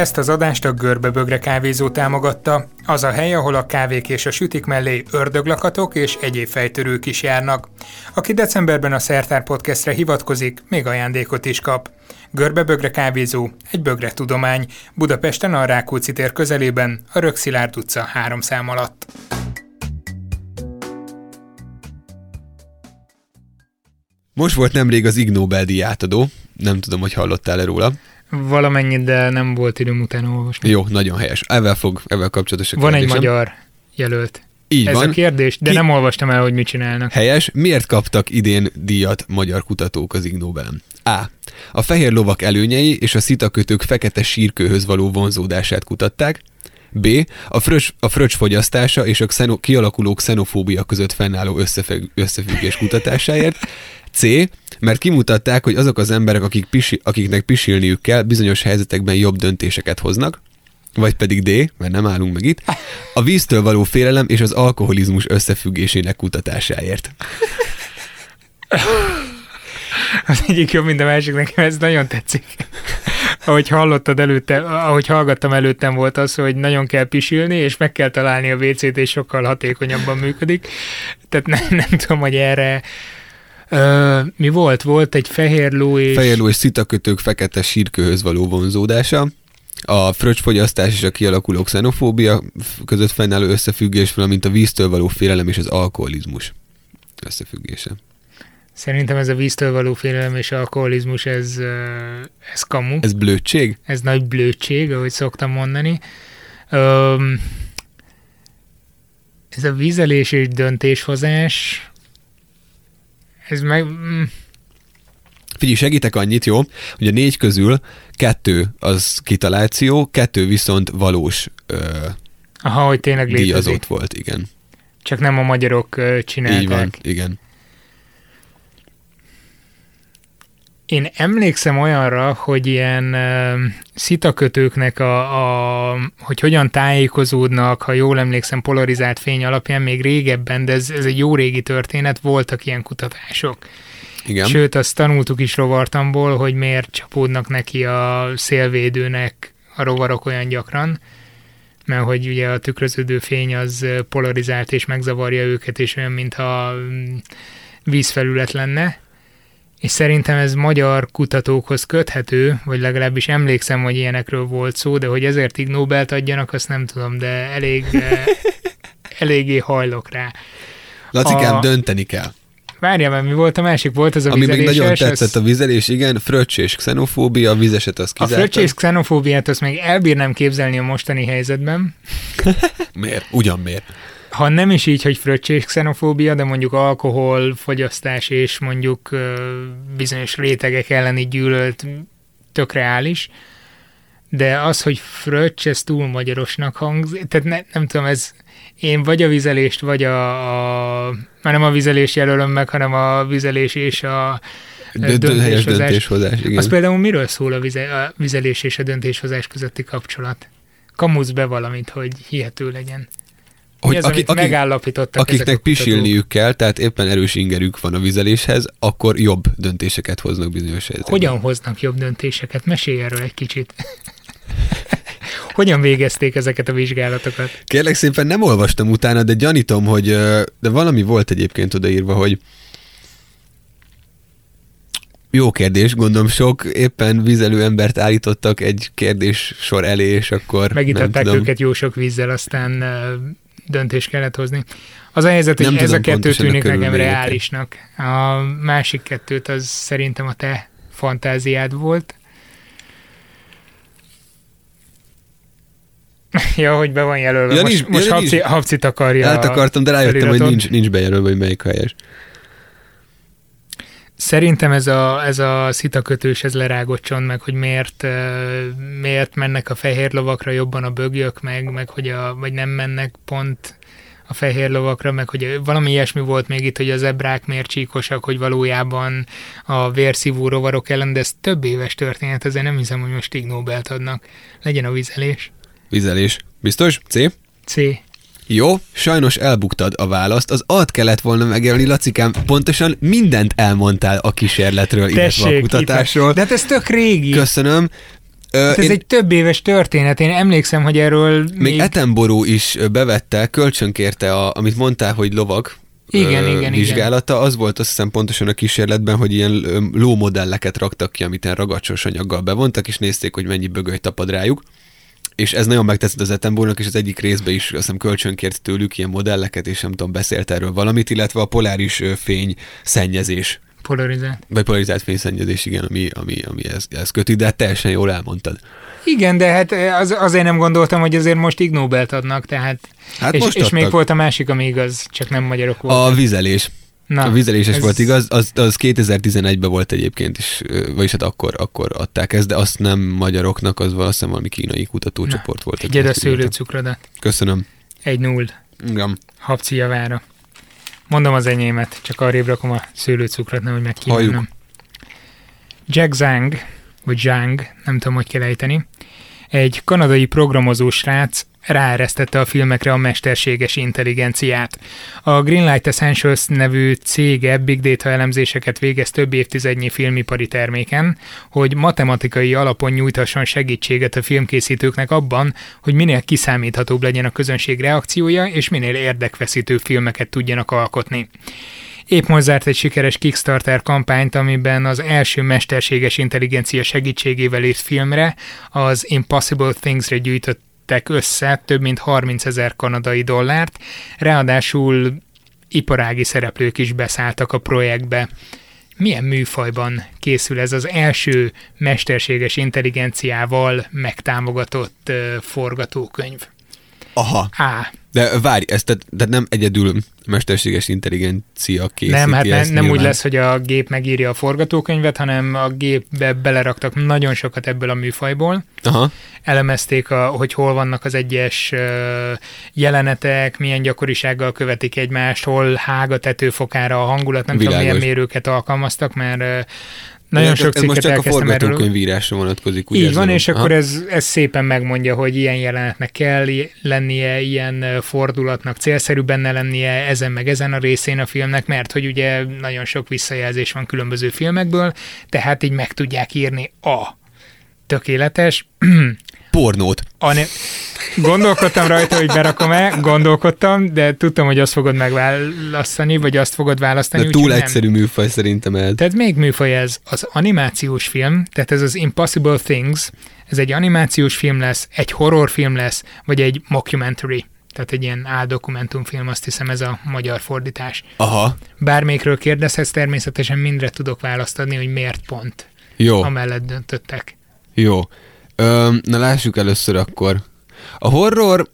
Ezt az adást a Görbebögre kávézó támogatta, az a hely, ahol a kávék és a sütik mellé ördöglakatok és egyéb fejtörők is járnak. Aki decemberben a Szertár Podcastre hivatkozik, még ajándékot is kap. Görbebögre kávézó, egy bögre tudomány, Budapesten a Rákóczi tér közelében, a Rökszilárd utca három szám alatt. Most volt nemrég az Ig Nobel-díj átadó, nem tudom, hogy hallottál-e róla. Valamennyit, de nem volt időm utána olvasni. Jó, nagyon helyes. Ezzel fog, ezzel kapcsolatos a Van egy magyar jelölt. Így Ez van. a kérdés, de Ki- nem olvastam el, hogy mit csinálnak. Helyes. Miért kaptak idén díjat magyar kutatók az Ig Nobelen? A. A fehér lovak előnyei és a szitakötők fekete sírkőhöz való vonzódását kutatták. B. A fröccs, a fröccs fogyasztása és a xeno, kialakuló xenofóbia között fennálló összefügg, összefüggés kutatásáért. C. Mert kimutatták, hogy azok az emberek, akik pisi, akiknek pisilniük kell, bizonyos helyzetekben jobb döntéseket hoznak. Vagy pedig D, mert nem állunk meg itt, a víztől való félelem és az alkoholizmus összefüggésének kutatásáért. Az egyik jobb, mint a másik, nekem ez nagyon tetszik. ahogy hallottad előtte, ahogy hallgattam előttem volt az, hogy nagyon kell pisilni, és meg kell találni a WC-t, és sokkal hatékonyabban működik. Tehát nem, nem tudom, hogy erre Ö, mi volt? Volt egy fehér ló és... Fehér ló és szitakötők fekete sírkőhöz való vonzódása, a fröccsfogyasztás és a kialakuló xenofóbia között fennálló összefüggés, valamint a víztől való félelem és az alkoholizmus összefüggése. Szerintem ez a víztől való félelem és alkoholizmus, ez, ez kamu. Ez blödség? ez nagy blödség, ahogy szoktam mondani. Öm, ez a vízelés és döntéshozás, ez meg... mm, Figyelj, segítek annyit, jó, hogy a négy közül kettő az kitaláció, kettő viszont valós ö, Aha, hogy tényleg létezik. díjazott volt, igen. Csak nem a magyarok ö, csinálták. Így van, igen. Én emlékszem olyanra, hogy ilyen uh, szitakötőknek a, a, hogy hogyan tájékozódnak, ha jól emlékszem, polarizált fény alapján még régebben, de ez, ez egy jó régi történet, voltak ilyen kutatások. Igen. Sőt, azt tanultuk is rovartamból, hogy miért csapódnak neki a szélvédőnek a rovarok olyan gyakran, mert hogy ugye a tükröződő fény az polarizált és megzavarja őket, és olyan, mintha mm, vízfelület lenne. És szerintem ez magyar kutatókhoz köthető, vagy legalábbis emlékszem, hogy ilyenekről volt szó, de hogy ezért Ig Nobelt adjanak, azt nem tudom, de elég, eh, eléggé hajlok rá. Lacikám, a- dönteni kell. Várjál, mert mi volt a másik? Volt az a Ami még nagyon az- tetszett a vizelés, igen, fröccs és xenofóbia, a vizeset az A kizárta. fröccs és xenofóbiát azt még elbírnám képzelni a mostani helyzetben. Miért? Ugyan miért? Ha nem is így, hogy fröccs és xenofóbia, de mondjuk alkohol, fogyasztás és mondjuk bizonyos rétegek elleni gyűlölt tök reális. De az, hogy fröccs, ez túl magyarosnak hangzik. Tehát ne, nem tudom, ez én vagy a vizelést, vagy a, a már nem a vizelést jelölöm meg, hanem a vizelés és a helyes döntéshozás. döntéshozás, igen. Az például miről szól a, vize, a vizelés és a döntéshozás közötti kapcsolat? Kamusz be valamit, hogy hihető legyen. Hogy az, aki- amit akik- megállapítottak Akiknek pisilniük kell, tehát éppen erős ingerük van a vizeléshez, akkor jobb döntéseket hoznak bizonyos helyzetekben. Hogyan hoznak jobb döntéseket? Mesélj erről egy kicsit. Hogyan végezték ezeket a vizsgálatokat? Kérlek szépen nem olvastam utána, de gyanítom, hogy de valami volt egyébként odaírva, hogy jó kérdés, gondolom sok éppen vizelő embert állítottak egy kérdés sor elé, és akkor tudom. őket jó sok vízzel, aztán döntést kellett hozni. Az a helyzet, hogy Nem ez a kettő tűnik nekem reálisnak. A másik kettőt az szerintem a te fantáziád volt. ja, hogy be van jelölve. Ja, most nincs- most ja, habci, nincs. habcit akarja. Eltakartam, de rájöttem, hogy feliraton. nincs, nincs bejelölve, hogy melyik helyes. Szerintem ez a, ez a szitakötős, ez lerágocson meg, hogy miért, miért mennek a fehér lovakra jobban a bögyök, meg, meg hogy a, vagy nem mennek pont a fehér lovakra, meg hogy valami ilyesmi volt még itt, hogy az ebrák miért csíkosak, hogy valójában a vérszívó rovarok ellen, de ez több éves történet, ezért nem hiszem, hogy most Ig Nobelt adnak. Legyen a vizelés. Vizelés. Biztos? C? C. Jó, sajnos elbuktad a választ. Az alt kellett volna megjelölni, Lacikám. Pontosan mindent elmondtál a kísérletről, illetve a Tessék, kutatásról. itt. De hát ez tök régi. Köszönöm. Ö, Hát ez én- egy több éves történet, én emlékszem, hogy erről Még, még... Etenború is ö, bevette, kölcsönkérte, a, amit mondtál, hogy lovag Igen, igen, vizsgálata, az volt azt hiszem pontosan a kísérletben, hogy ilyen ö, lómodelleket raktak ki, amit ilyen ragacsos anyaggal bevontak, és nézték, hogy mennyi bögöly tapad rájuk. És ez nagyon megtetszett az Etenborúnak, és az egyik részben is azt hiszem kölcsönkért tőlük ilyen modelleket, és nem tudom, beszélt erről valamit, illetve a poláris fény szennyezés, polarizált. vagy polarizált fényszennyezés, igen, ami, ami, ami ez, ez köti, de hát teljesen jól elmondtad. Igen, de hát az, azért nem gondoltam, hogy azért most Ig Nobelt adnak, tehát... Hát és, most és még volt a másik, ami igaz, csak nem magyarok voltak. A vizelés. Na, a vizeléses ez- volt igaz, az, az 2011-ben volt egyébként is, vagyis hát akkor, akkor adták ezt, de azt nem magyaroknak, az valószínűleg valami kínai kutatócsoport volt. aki Egyed a szőlőcukrodat. Köszönöm. Egy null. Igen. Habci javára. Mondom az enyémet, csak arrébb rakom a szőlőcukrot, nehogy megkívánom. Jack Zhang, vagy Zhang, nem tudom, hogy kell ejteni, egy kanadai programozó srác ráeresztette a filmekre a mesterséges intelligenciát. A Greenlight Essentials nevű cége big data elemzéseket végez több évtizednyi filmipari terméken, hogy matematikai alapon nyújthasson segítséget a filmkészítőknek abban, hogy minél kiszámíthatóbb legyen a közönség reakciója, és minél érdekveszítő filmeket tudjanak alkotni. Épp most zárt egy sikeres Kickstarter kampányt, amiben az első mesterséges intelligencia segítségével írt filmre, az Impossible Things-re gyűjtöttek össze több mint 30 ezer kanadai dollárt, ráadásul iparági szereplők is beszálltak a projektbe. Milyen műfajban készül ez az első mesterséges intelligenciával megtámogatott forgatókönyv? Aha. A. De várj, ez tehát, tehát nem egyedül mesterséges intelligencia készíti Nem, hát ne, nem úgy lesz, hogy a gép megírja a forgatókönyvet, hanem a gépbe beleraktak nagyon sokat ebből a műfajból. Aha. Elemezték, a, hogy hol vannak az egyes jelenetek, milyen gyakorisággal követik egymást, hol hág a tetőfokára a hangulat, nem tudom, Világos. milyen mérőket alkalmaztak, mert nagyon sok ez most cikket csak a forgatókönyvírásra vonatkozik, ugye? Így van, és Aha. akkor ez, ez szépen megmondja, hogy ilyen jelenetnek kell lennie, ilyen fordulatnak célszerű benne lennie ezen meg ezen a részén a filmnek, mert hogy ugye nagyon sok visszajelzés van különböző filmekből, tehát így meg tudják írni a tökéletes, Pornót. a ne- Gondolkodtam rajta, hogy berakom-e, gondolkodtam, de tudtam, hogy azt fogod megválasztani, vagy azt fogod választani. De túl nem. egyszerű műfaj szerintem el. Tehát még műfaj ez az animációs film, tehát ez az Impossible Things, ez egy animációs film lesz, egy horrorfilm lesz, vagy egy mockumentary, tehát egy ilyen áldokumentumfilm, azt hiszem ez a magyar fordítás. Aha. Bármelyikről kérdezhetsz, természetesen mindre tudok választ adni, hogy miért pont, Jó. amellett döntöttek. Jó. Ö, na lássuk először akkor. A horror...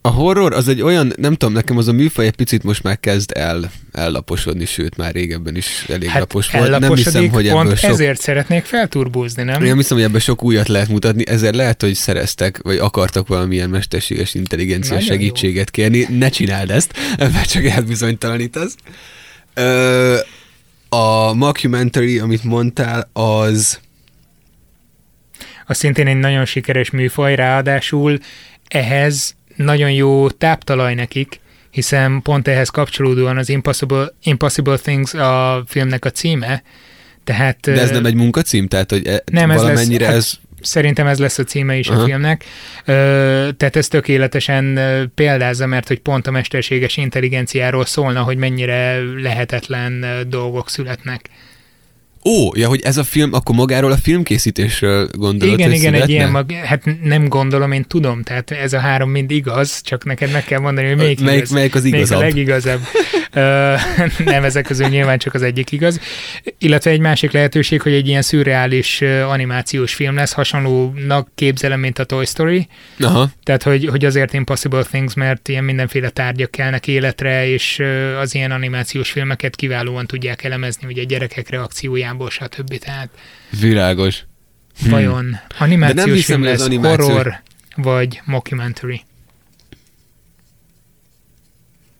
A horror az egy olyan, nem tudom, nekem az a műfaj egy picit most már kezd el, ellaposodni, sőt már régebben is elég Hát lapos volt. Nem hiszem, hogy ebből pont sok... ezért szeretnék felturbózni, nem? Én nem hiszem, hogy ebben sok újat lehet mutatni, ezért lehet, hogy szereztek, vagy akartak valamilyen mesterséges intelligencia Nagyon segítséget kérni. Ne csináld ezt, mert csak elbizonytalanítasz. Ö, a mockumentary, amit mondtál, az... az szintén egy nagyon sikeres műfaj, ráadásul ehhez nagyon jó táptalaj nekik, hiszen pont ehhez kapcsolódóan az Impossible, Impossible Things a filmnek a címe, tehát De ez nem egy munkacím? Tehát, hogy e- Nem, ez lesz- valamennyire hát- ez... Szerintem ez lesz a címe is Aha. a filmnek. Ö, tehát ez tökéletesen példázza, mert hogy pont a mesterséges intelligenciáról szólna, hogy mennyire lehetetlen dolgok születnek. Ó, ja, hogy ez a film, akkor magáról a filmkészítésről gondolod, igen, hogy igen, egy születne? ilyen, mag, hát nem gondolom, én tudom, tehát ez a három mind igaz, csak neked meg kell mondani, hogy melyik, melyik, igaz. melyik az Melyik a igazabb? legigazabb. Nem, ezek közül nyilván csak az egyik igaz. Illetve egy másik lehetőség, hogy egy ilyen szürreális animációs film lesz, hasonlónak képzelem, mint a Toy Story. Aha. Tehát, hogy, hogy azért Impossible Things, mert ilyen mindenféle tárgyak kelnek életre, és az ilyen animációs filmeket kiválóan tudják elemezni, ugye gyerekek reakciójából, stb. Tehát Világos. hmm. vajon animációs hiszem, film hogy az lesz, animációs- horror, vagy mockumentary?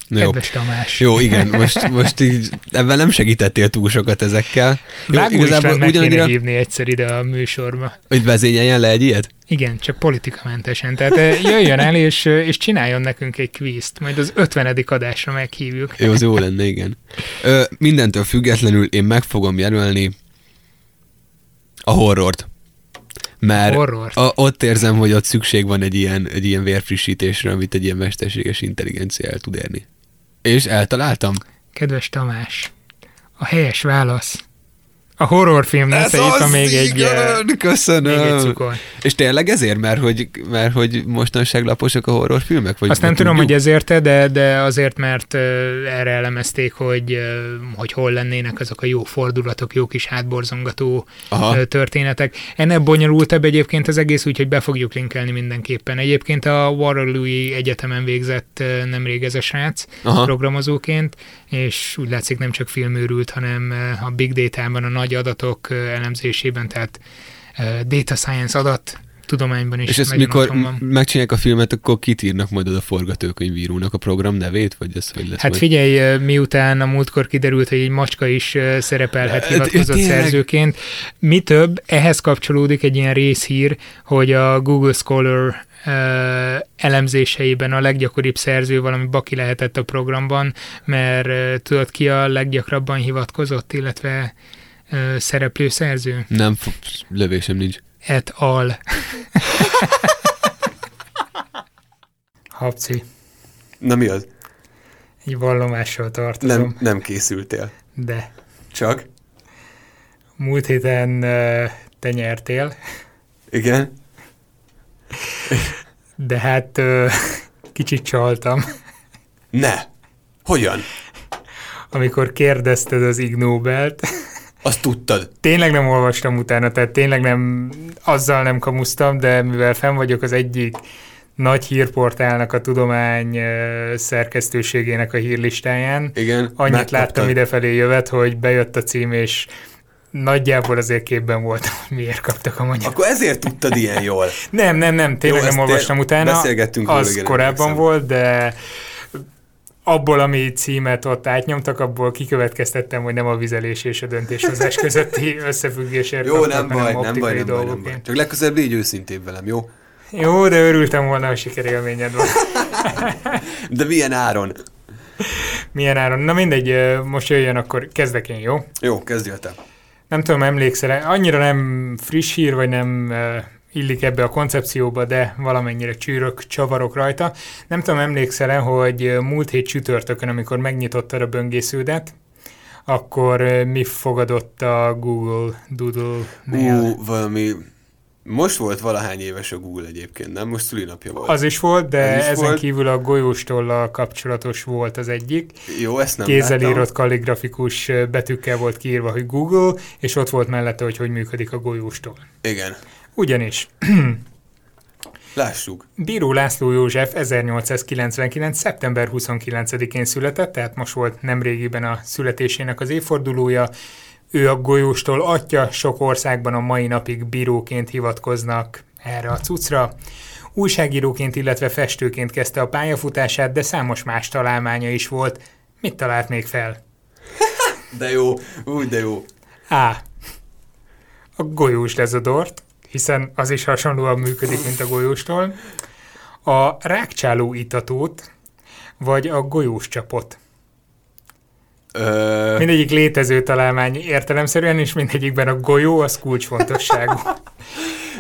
Na jó. Kedves Tamás. Jó, igen, most, most így ebben nem segítettél túl sokat ezekkel. Jó, Vágó István meg kéne hívni egyszer ide a műsorba. hogy vezényeljen le egy ilyet? Igen, csak politikamentesen. Tehát ö, jöjjön el, és, ö, és csináljon nekünk egy kvízt. Majd az 50. adásra meghívjuk. Jó, az jó lenne, igen. Ö, mindentől függetlenül én meg fogom jelölni a horrort. Mert Horrort. a, ott érzem, hogy ott szükség van egy ilyen, egy ilyen vérfrissítésre, amit egy ilyen mesterséges intelligencia el tud érni. És eltaláltam. Kedves Tamás, a helyes válasz a horrorfilm lesz éppen még egy, még köszönöm. egy cukor. És tényleg ezért, mert hogy, mert hogy mostanság laposak a horrorfilmek? Vagy Azt nem tudom, hogy ezért, de, de azért, mert ö, erre elemezték, hogy, ö, hogy hol lennének azok a jó fordulatok, jó kis hátborzongató Aha. történetek. Ennek bonyolultabb egyébként az egész, úgyhogy be fogjuk linkelni mindenképpen. Egyébként a Waterloo-i Egyetemen végzett ö, nemrég ez a srác Aha. programozóként, és úgy látszik nem csak filmőrült, hanem a big data-ban, a nagy adatok ö, elemzésében, tehát data science adat tudományban is És ezt mikor megcsinálják a filmet, akkor kit írnak majd oda forgatókönyvírónak a program nevét, vagy ez hogy lesz Hát majd? figyelj, miután a múltkor kiderült, hogy egy macska is szerepelhet hivatkozott szerzőként. Mi több, ehhez kapcsolódik egy ilyen részhír, hogy a Google Scholar elemzéseiben a leggyakoribb szerző valami baki lehetett a programban, mert tudod ki a leggyakrabban hivatkozott, illetve ö, szereplő szerző? Nem, f- lövésem nincs. Et al. Habci, Na mi az? egy vallomással tartozom, Nem, nem készültél. de Csak? múlt héten ö, te nyertél, Igen? de hát ö, kicsit csaltam, Ne! Hogyan? amikor kérdezted az Ig Nobelt. Azt tudtad. Tényleg nem olvastam utána, tehát tényleg nem, azzal nem kamusztam, de mivel fenn vagyok az egyik nagy hírportálnak a tudomány szerkesztőségének a hírlistáján, Igen. annyit megkaptad. láttam idefelé jövet, hogy bejött a cím, és nagyjából azért képben voltam, hogy miért kaptak a magyar. Akkor ezért tudtad ilyen jól. Nem, nem, nem, tényleg Jó, nem olvastam utána. beszélgettünk Az korábban emlékszem. volt, de abból, ami címet ott átnyomtak, abból kikövetkeztettem, hogy nem a vizelés és a döntéshozás közötti összefüggésért Jó, nem baj, nem baj, nem baj, nem baj. Csak legközelebb légy őszintébb velem, jó? Jó, de örültem volna, hogy sikerélményed van. De milyen áron? Milyen áron? Na mindegy, most jöjjön, akkor kezdek én, jó? Jó, kezdjél te. Nem tudom, emlékszel annyira nem friss hír, vagy nem illik ebbe a koncepcióba, de valamennyire csűrök, csavarok rajta. Nem tudom, emlékszel-e, hogy múlt hét csütörtökön, amikor megnyitottad a böngésződet, akkor mi fogadott a Google Doodle-nél? Ú, valami... Most volt valahány éves a Google egyébként, nem? Most szülinapja volt. Az is volt, de Az is ezen volt. kívül a golyóstollal kapcsolatos volt az egyik. Jó, ezt nem Kézzel láttam. írott kalligrafikus betűkkel volt kiírva, hogy Google, és ott volt mellette, hogy hogy működik a golyóstoll. Igen. Ugyanis Lássuk. Bíró László József 1899. szeptember 29-én született, tehát most volt nemrégiben a születésének az évfordulója. Ő a golyóstól atya, sok országban a mai napig bíróként hivatkoznak erre a cuccra. Újságíróként, illetve festőként kezdte a pályafutását, de számos más találmánya is volt. Mit talált még fel? De jó, úgy de jó. A. A golyós dezodort, hiszen az is hasonlóan működik, mint a golyóstól. A rákcsáló itatót, vagy a golyós csapot. Ö, Mindegyik létező találmány értelemszerűen, és mindegyikben a golyó az kulcsfontosságú.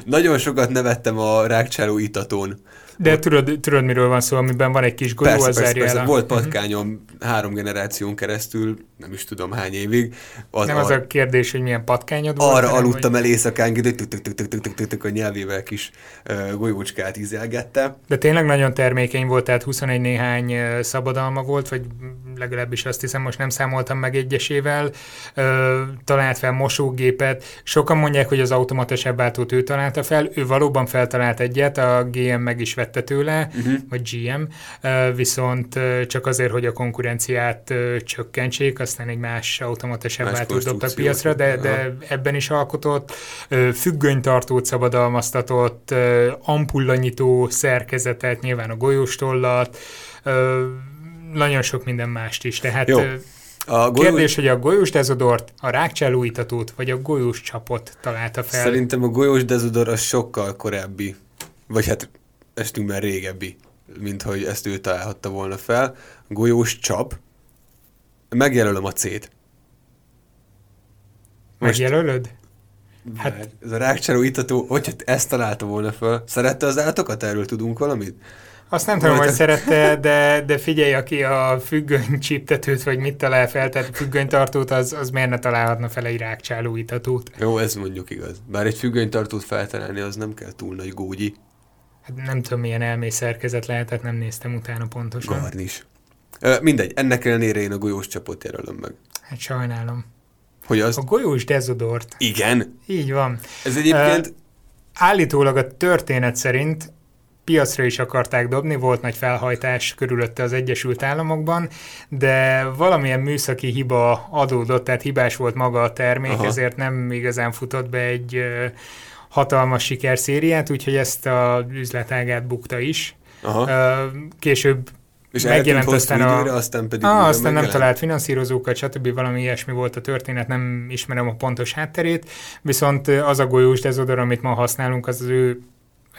Nagyon sokat nevettem a rákcsáló itatón. De ott... tudod, tudod, miről van szó, amiben van egy kis golyó, persze, az persze, persze. Jelen. Volt mhm. patkányom uh-huh. három generáción keresztül, nem is tudom hány évig. Az nem a... az a kérdés, hogy milyen patkányod volt? Arra aludtam el éjszakánként, hogy a nyelvével kis golyócskát ízelgette. De tényleg nagyon termékeny volt, tehát 21 néhány szabadalma volt, vagy legalábbis azt hiszem, most nem számoltam meg egyesével, talált fel mosógépet, sokan mondják, hogy az automatas ebbátót ő talált találta fel. Ő valóban feltalált egyet, a GM meg is vette tőle, Uh-huh. vagy GM, viszont csak azért, hogy a konkurenciát csökkentsék, aztán egy más automata sebváltót dobtak piacra, de, de ebben is alkotott. Függönytartót szabadalmaztatott, ampullanyitó szerkezetet, nyilván a golyóstollat, nagyon sok minden mást is. Tehát Jó. A golyó... kérdés, hogy a golyós dezodort, a rákcsáló itatót, vagy a golyós csapot találta fel. Szerintem a golyós dezodor az sokkal korábbi, vagy hát estünkben régebbi, mint hogy ezt ő találhatta volna fel. A golyós csap, megjelölöm a C-t. Most Megjelölöd? Hát, ez a rákcsáró itató, hogyha ezt találta volna föl, szerette az állatokat? Erről tudunk valamit? Azt nem tudom, hogy szerette, de, de figyelj, aki a függöny csíptetőt, vagy mit talál fel, tehát függönytartót, az, az miért ne találhatna fel egy rákcsáló itatót? Jó, ez mondjuk igaz. Bár egy függönytartót feltalálni, az nem kell túl nagy gógyi. Hát nem tudom, milyen elmély szerkezet lehetett, nem néztem utána pontosan. Garnis. Mindegy, ennek ellenére én a golyós csapot jelölöm meg. Hát sajnálom. Hogy az... A golyós dezodort. Igen. Így van. Ez egyébként... Uh, állítólag a történet szerint piacra is akarták dobni, volt nagy felhajtás körülötte az Egyesült Államokban, de valamilyen műszaki hiba adódott, tehát hibás volt maga a termék, Aha. ezért nem igazán futott be egy hatalmas sikerszériát, úgyhogy ezt a üzletágát bukta is. Aha. Később és megjelent aztán a... Időre, aztán pedig ah, aztán nem talált finanszírozókat, stb. valami ilyesmi volt a történet, nem ismerem a pontos hátterét, viszont az a golyós dezodor, amit ma használunk, az az ő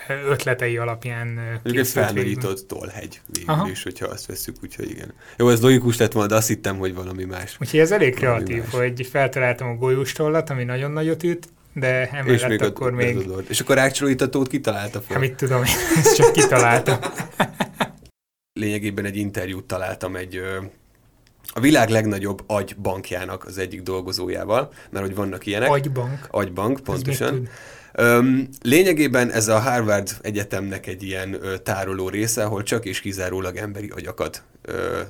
ötletei alapján egy felnagyított tollhegy végül Aha. is, hogyha azt veszük, úgyhogy igen. Jó, ez logikus lett volna, de azt hittem, hogy valami más. Úgyhogy ez elég kreatív, más. hogy feltaláltam a golyós tollat, ami nagyon nagyot üt, de emellett és még akkor még... És akkor rákcsolítatót kitalálta fel? Hát mit tudom, ezt csak kitaláltam. Lényegében egy interjút találtam egy a világ legnagyobb agybankjának az egyik dolgozójával, mert hogy vannak ilyenek. Agybank? Agybank, pontosan. Lényegében ez a Harvard Egyetemnek egy ilyen tároló része, ahol csak és kizárólag emberi agyakat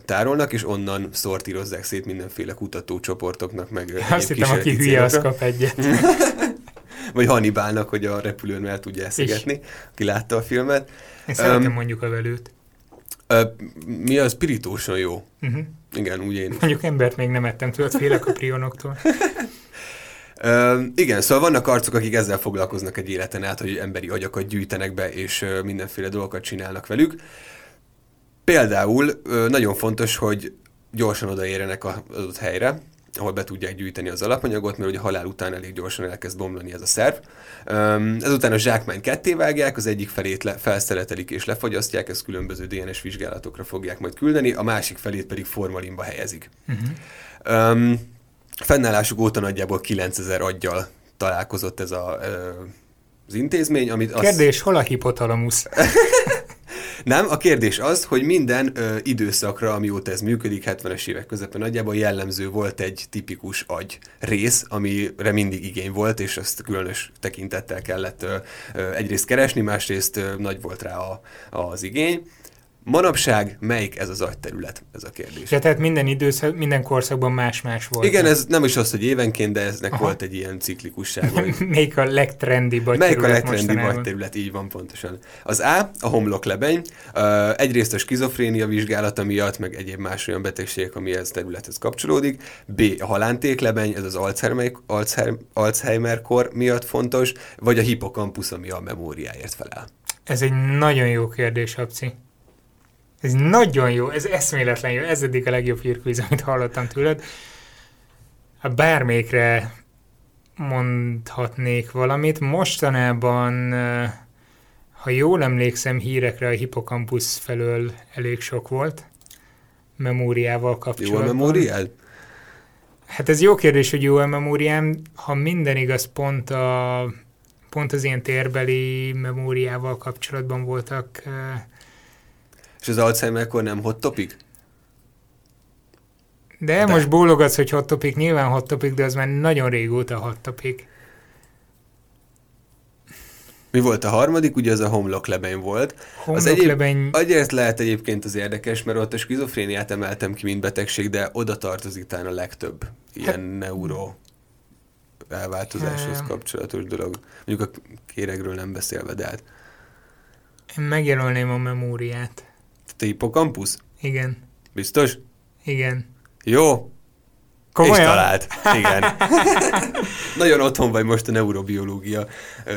tárolnak, és onnan szortírozzák szét mindenféle kutatócsoportoknak, meg Azt hittem, aki hülye, az kap egyet. Vagy Hannibalnak, hogy a repülőn el tudja eszegetni, aki látta a filmet. Én szeretem um, mondjuk a velőt. Uh, mi az spiritósan jó. Uh-huh. Igen, úgy én Mondjuk embert még nem ettem, tudod, félek a prionoktól. Uh, igen, szóval vannak arcok, akik ezzel foglalkoznak egy életen át, hogy emberi agyakat gyűjtenek be, és mindenféle dolgokat csinálnak velük. Például nagyon fontos, hogy gyorsan odaérjenek az adott helyre, ahol be tudják gyűjteni az alapanyagot, mert ugye a halál után elég gyorsan elkezd bomlani ez a szerv. Ezután a zsákmányt ketté vágják, az egyik felét le, felszeletelik és lefagyasztják, ezt különböző DNS vizsgálatokra fogják majd küldeni, a másik felét pedig formalinba helyezik. Uh-huh. Um, fennállásuk óta nagyjából 9000 aggyal találkozott ez a, az intézmény, amit Kérdés, azt... hol a hipotalamusz? Nem, a kérdés az, hogy minden ö, időszakra, amióta ez működik, 70-es évek közepén nagyjából jellemző volt egy tipikus agy rész, amire mindig igény volt, és ezt különös tekintettel kellett ö, ö, egyrészt keresni, másrészt ö, nagy volt rá a, az igény. Manapság melyik ez az agyterület? Ez a kérdés. Ja, tehát minden időszak, minden korszakban más-más volt. Igen, ez nem is az, hogy évenként, de eznek Aha. volt egy ilyen ciklikusság. melyik a legtrendibb agyterület Melyik a legtrendibb agyterület, így van pontosan. Az A, a homloklebeny. Uh, egyrészt a skizofrénia vizsgálata miatt, meg egyéb más olyan betegségek, ami ez területhez kapcsolódik. B, a halántéklebeny, ez az Alzheimer, Alzheimer, Alzheimer-kor miatt fontos, vagy a hipokampusz, ami a memóriáért felel. Ez egy nagyon jó kérdés, Abci. Ez nagyon jó, ez eszméletlen jó, ez eddig a legjobb hírkvíz, amit hallottam tőled. A bármelyikre mondhatnék valamit. Mostanában, ha jól emlékszem, hírekre a hipokampusz felől elég sok volt, memóriával kapcsolatban. Jó a memóriád? Hát ez jó kérdés, hogy jó a memóriám. Ha minden igaz, pont, a, pont az ilyen térbeli memóriával kapcsolatban voltak és az Alzheimer-kor nem hot topic? De, de most bólogatsz, hogy hot topic, nyilván hot topic, de az már nagyon régóta hot topic. Mi volt a harmadik? Ugye az a homloklebeny volt. Homloklebeny... Az egyéb, azért lehet egyébként az érdekes, mert ott a skizofréniát emeltem ki, mint betegség, de oda tartozik talán a legtöbb ilyen hát... neuro elváltozáshoz kapcsolatos dolog. Mondjuk a kéregről nem beszélve, de hát... Én megjelölném a memóriát. Te hippocampus? Igen. Biztos? Igen. Jó. Komolyan? És talált. Igen. Nagyon otthon vagy most a neurobiológia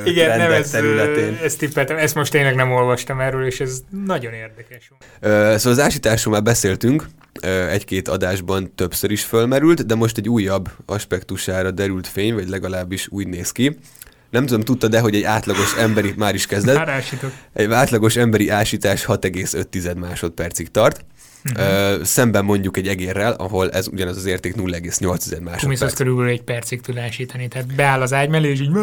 Igen, nem ez, területén. ezt tippeltem, ezt most tényleg nem olvastam erről, és ez nagyon érdekes. Szóval az ásításról már beszéltünk, egy-két adásban többször is fölmerült, de most egy újabb aspektusára derült fény, vagy legalábbis úgy néz ki, nem tudom, tudta de hogy egy átlagos emberi, már is kezdett, már egy átlagos emberi ásítás 6,5 másodpercig tart. uh-huh. szemben mondjuk egy egérrel, ahol ez ugyanaz az érték 0,8 másodperc. Kumisz körülbelül egy percig tud elsítani, tehát beáll az ágy mellé, és így...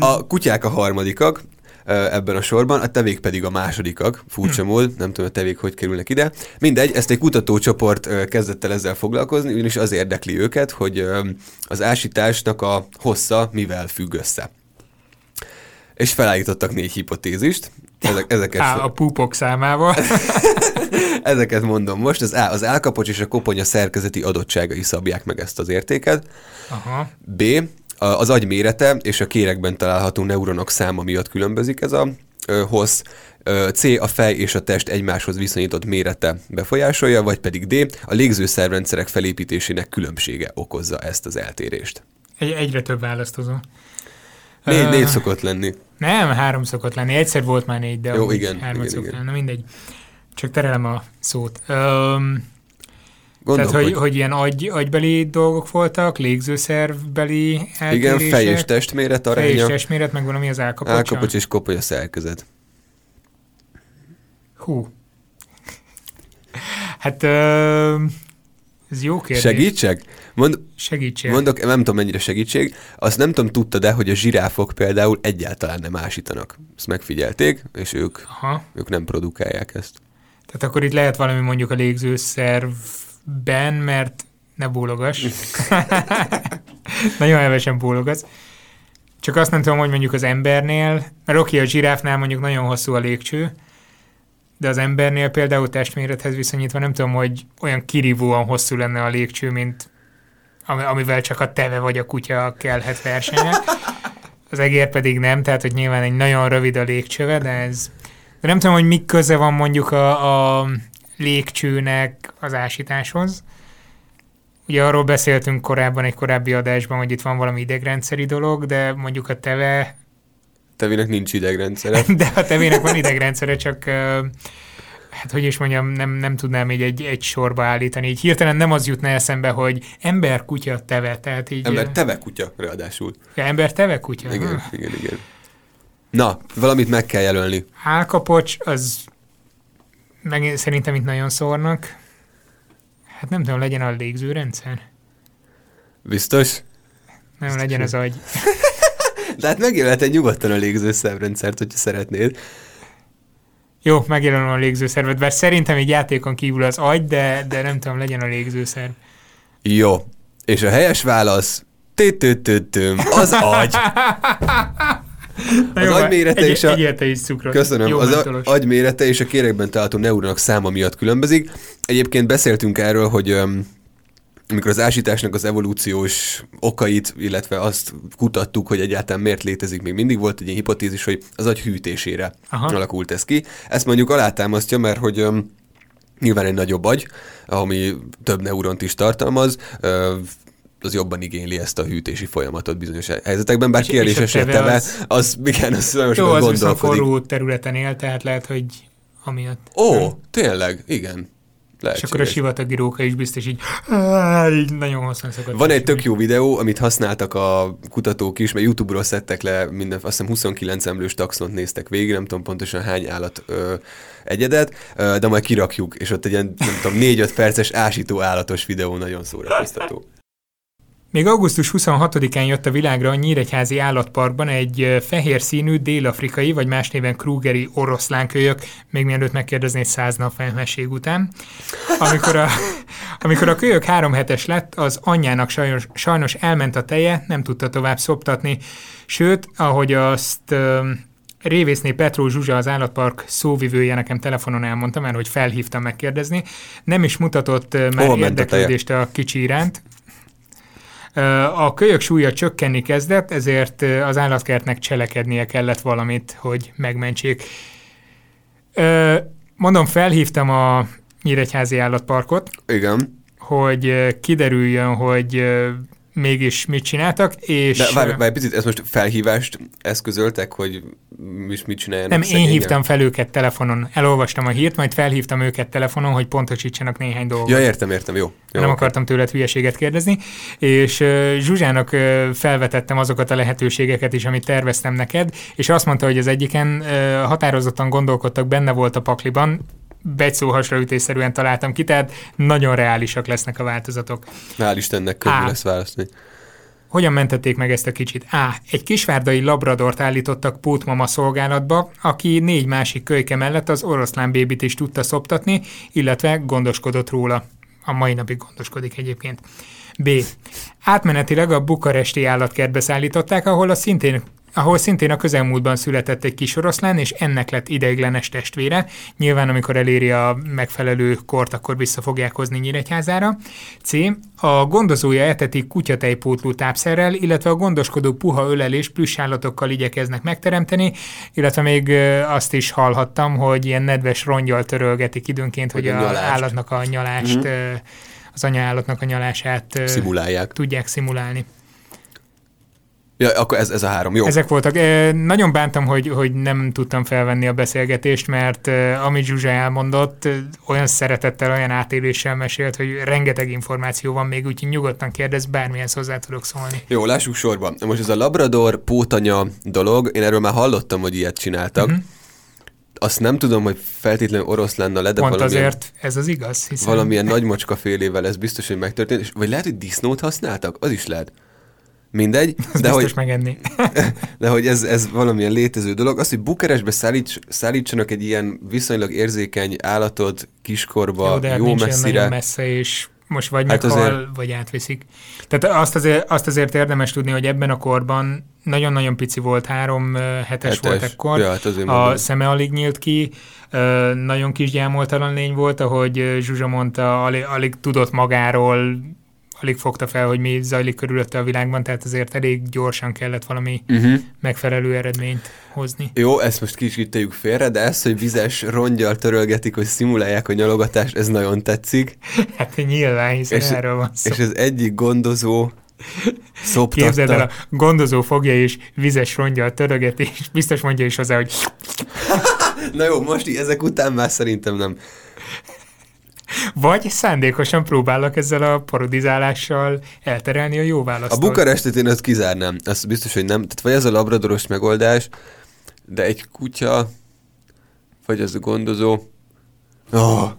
A kutyák a harmadikak, ebben a sorban, a tevék pedig a másodikak, furcsa hm. mód, nem tudom, a tevék hogy kerülnek ide. Mindegy, ezt egy kutatócsoport kezdett el ezzel foglalkozni, ugyanis az érdekli őket, hogy az ásításnak a hossza mivel függ össze. És felállítottak négy hipotézist. Ezek, ezeket Á, a púpok számával. ezeket mondom most. Az A, az állkapocs és a koponya szerkezeti adottságai szabják meg ezt az értéket. Aha. B, az agy mérete és a kérekben található neuronok száma miatt különbözik ez a hossz. C. A fej és a test egymáshoz viszonyított mérete befolyásolja, vagy pedig D. A légzőszervrendszerek felépítésének különbsége okozza ezt az eltérést. Egy, egyre több választozó. Négy, négy szokott lenni. Nem, három szokott lenni. Egyszer volt már négy, de Jó, igen, hármat igen, szokott igen. lenni. Mindegy. Csak terelem a szót. Um, tehát, hogy, hogy ilyen agy, agybeli dolgok voltak, légzőszervbeli eltérések. Igen, fej és testméret aránya. Fej és testméret, meg valami az állkapocs. Állkapocs és kopolya szerkezet. Hú. Hát ez jó kérdés. Segítsek? Mond, Segítség. Mondok, nem tudom mennyire segítség. Azt nem tudom, tudta de hogy a zsiráfok például egyáltalán nem ásítanak. Ezt megfigyelték, és ők, Aha. ők nem produkálják ezt. Tehát akkor itt lehet valami mondjuk a légzőszerv ben, mert ne bólogass. Nagyon hevesen bólogatsz. Csak azt nem tudom, hogy mondjuk az embernél, mert oké, a zsiráfnál mondjuk nagyon hosszú a légcső, de az embernél például testmérethez viszonyítva nem tudom, hogy olyan kirívóan hosszú lenne a légcső, mint amivel csak a teve vagy a kutya kellhet versenyek. Az egér pedig nem, tehát hogy nyilván egy nagyon rövid a légcsöve, de ez... De nem tudom, hogy mi köze van mondjuk a, a légcsőnek az ásításhoz. Ugye arról beszéltünk korábban egy korábbi adásban, hogy itt van valami idegrendszeri dolog, de mondjuk a teve... Tevének nincs idegrendszere. de a tevének van idegrendszere, csak hát hogy is mondjam, nem, nem tudnám így egy, egy sorba állítani. Így hirtelen nem az jutna eszembe, hogy ember, kutya, teve. Tehát így, ember, teve, kutya, ráadásul. Ja, ember, teve, kutya. Igen, ha. igen, igen. Na, valamit meg kell jelölni. Álkapocs, az meg szerintem itt nagyon szórnak. Hát nem tudom, legyen a légzőrendszer. Biztos? Nem, Biztos legyen az agy. De hát megjelölheted nyugodtan a légzőszervrendszert, hogyha szeretnéd. Jó, megjelölöm a légzőszervet, bár szerintem egy játékon kívül az agy, de, de nem tudom, legyen a légzőszerv. Jó. És a helyes válasz az agy. Az agymérete és a... is Köszönöm. Jó az agymérete és a kérekben található neuronok száma miatt különbözik. Egyébként beszéltünk erről, hogy um, amikor az ásításnak az evolúciós okait, illetve azt kutattuk, hogy egyáltalán miért létezik, még mindig volt egy ilyen hipotézis, hogy az agy hűtésére Aha. alakult ez ki. Ezt mondjuk alátámasztja, mert hogy um, nyilván egy nagyobb agy, ami több neuront is tartalmaz, az jobban igényli ezt a hűtési folyamatot bizonyos helyzetekben, bár kérdéses teve, az, az, igen, az nagyon Jó, az viszont forró területen él, tehát lehet, hogy amiatt. Ó, nem? tényleg, igen. Lehetséges. És akkor a sivatagi róka is biztos így, így nagyon hosszan szokott. Van egy tök jó videó, amit használtak a kutatók is, mert YouTube-ról szedtek le minden, azt hiszem 29 emlős taxont néztek végig, nem tudom pontosan hány állat ö, egyedet, ö, de majd kirakjuk, és ott egy ilyen, nem tudom, 4-5 perces ásító állatos videó nagyon szórakoztató. Még augusztus 26-án jött a világra a Nyíregyházi állatparkban egy fehér színű dél-afrikai, vagy más néven krúgeri oroszlánkölyök, még mielőtt megkérdezné száz nap felmesség után. Amikor a, amikor a kölyök három hetes lett, az anyjának sajnos, sajnos elment a teje, nem tudta tovább szoptatni, sőt, ahogy azt Révészné Petró Zsuzsa, az állatpark szóvivője nekem telefonon elmondta, mert hogy felhívtam megkérdezni, nem is mutatott már Hol érdeklődést a kicsi iránt, a kölyök súlya csökkenni kezdett, ezért az állatkertnek cselekednie kellett valamit, hogy megmentsék. Mondom, felhívtam a Nyíregyházi állatparkot. Igen. Hogy kiderüljön, hogy mégis mit csináltak, és... De várj, várj picit, ezt most felhívást eszközöltek, hogy is mit csináljanak Nem, szegényen? én hívtam fel őket telefonon, elolvastam a hírt, majd felhívtam őket telefonon, hogy pontosítsanak néhány dolgot. Ja, értem, értem, jó. jó Nem okay. akartam tőled hülyeséget kérdezni, és uh, Zsuzsának uh, felvetettem azokat a lehetőségeket is, amit terveztem neked, és azt mondta, hogy az egyiken uh, határozottan gondolkodtak, benne volt a pakliban, becó hasraütésszerűen találtam ki, tehát nagyon reálisak lesznek a változatok. Hál' Istennek könnyű lesz választani. Hogyan mentették meg ezt a kicsit? A. Egy kisvárdai labradort állítottak pótmama szolgálatba, aki négy másik kölyke mellett az oroszlán bébit is tudta szoptatni, illetve gondoskodott róla. A mai napig gondoskodik egyébként. B. Átmenetileg a bukaresti állatkertbe szállították, ahol a szintén ahol szintén a közelmúltban született egy kis oroszlán, és ennek lett ideiglenes testvére. Nyilván, amikor eléri a megfelelő kort, akkor vissza fogják hozni Nyíregyházára. C. A gondozója etetik kutyatejpótló tápszerrel, illetve a gondoskodó puha ölelés plüssállatokkal igyekeznek megteremteni, illetve még azt is hallhattam, hogy ilyen nedves rongyal törölgetik időnként, hogy, Hogy a a állatnak a nyalást, Mhm. ö, az anyaállatnak a nyalását Szimulálják. tudják szimulálni. Ja, akkor ez, ez a három. Jó. Ezek voltak. Nagyon bántam, hogy, hogy nem tudtam felvenni a beszélgetést, mert amit Zsuzsa elmondott, olyan szeretettel, olyan átéléssel mesélt, hogy rengeteg információ van még, úgyhogy nyugodtan kérdez, bármilyen hozzá tudok szólni. Jó, lássuk sorba. Most ez a Labrador pótanya dolog, én erről már hallottam, hogy ilyet csináltak. Mhm. Azt nem tudom, hogy feltétlenül oroszlánnal le, de Pont azért ez az igaz, hiszen valamilyen nagymacska félével ez biztos, hogy megtörtént. És, vagy lehet, hogy disznót használtak? Az is lehet. Mindegy, ez de hogy, megenni. de hogy ez, ez valamilyen létező dolog. Az, hogy Bukarestbe szállíts, szállítsanak egy ilyen viszonylag érzékeny állatot kiskorba, Jó, de hát jó olyan messzire. nagyon messze, és most vagy Hát meghal, azért- vagy átviszik. Tehát azt azért, azt azért érdemes tudni, hogy ebben a korban nagyon-nagyon pici volt, három ö, hetes, volt ekkor. Ja, hát A mondom. szeme alig nyílt ki, nagyon kis gyámoltalan lény volt, ahogy Zsuzsa mondta, alig, alig tudott magáról, alig fogta fel, hogy mi zajlik körülötte a világban, tehát azért elég gyorsan kellett valami Uh-huh. megfelelő eredményt hozni. Jó, ezt most kicsit félre, de ez, hogy vizes rongyal törölgetik, hogy szimulálják a nyalogatást, ez nagyon tetszik. Hát nyilván, hiszen És- erről van szó. És az egyik gondozó szoptatta. Képzeld el, a gondozó fogja és vizes rongyal törögeti, és biztos mondja is hozzá, hogy Na jó, most így ezek után már szerintem nem. Vagy szándékosan próbálok ezzel a parodizálással elterelni a jó választ. A Bukarestet én azt kizárnám. Az biztos, hogy nem. Tehát vagy ez a labradoros megoldás, de egy kutya, vagy az a gondozó. Oh.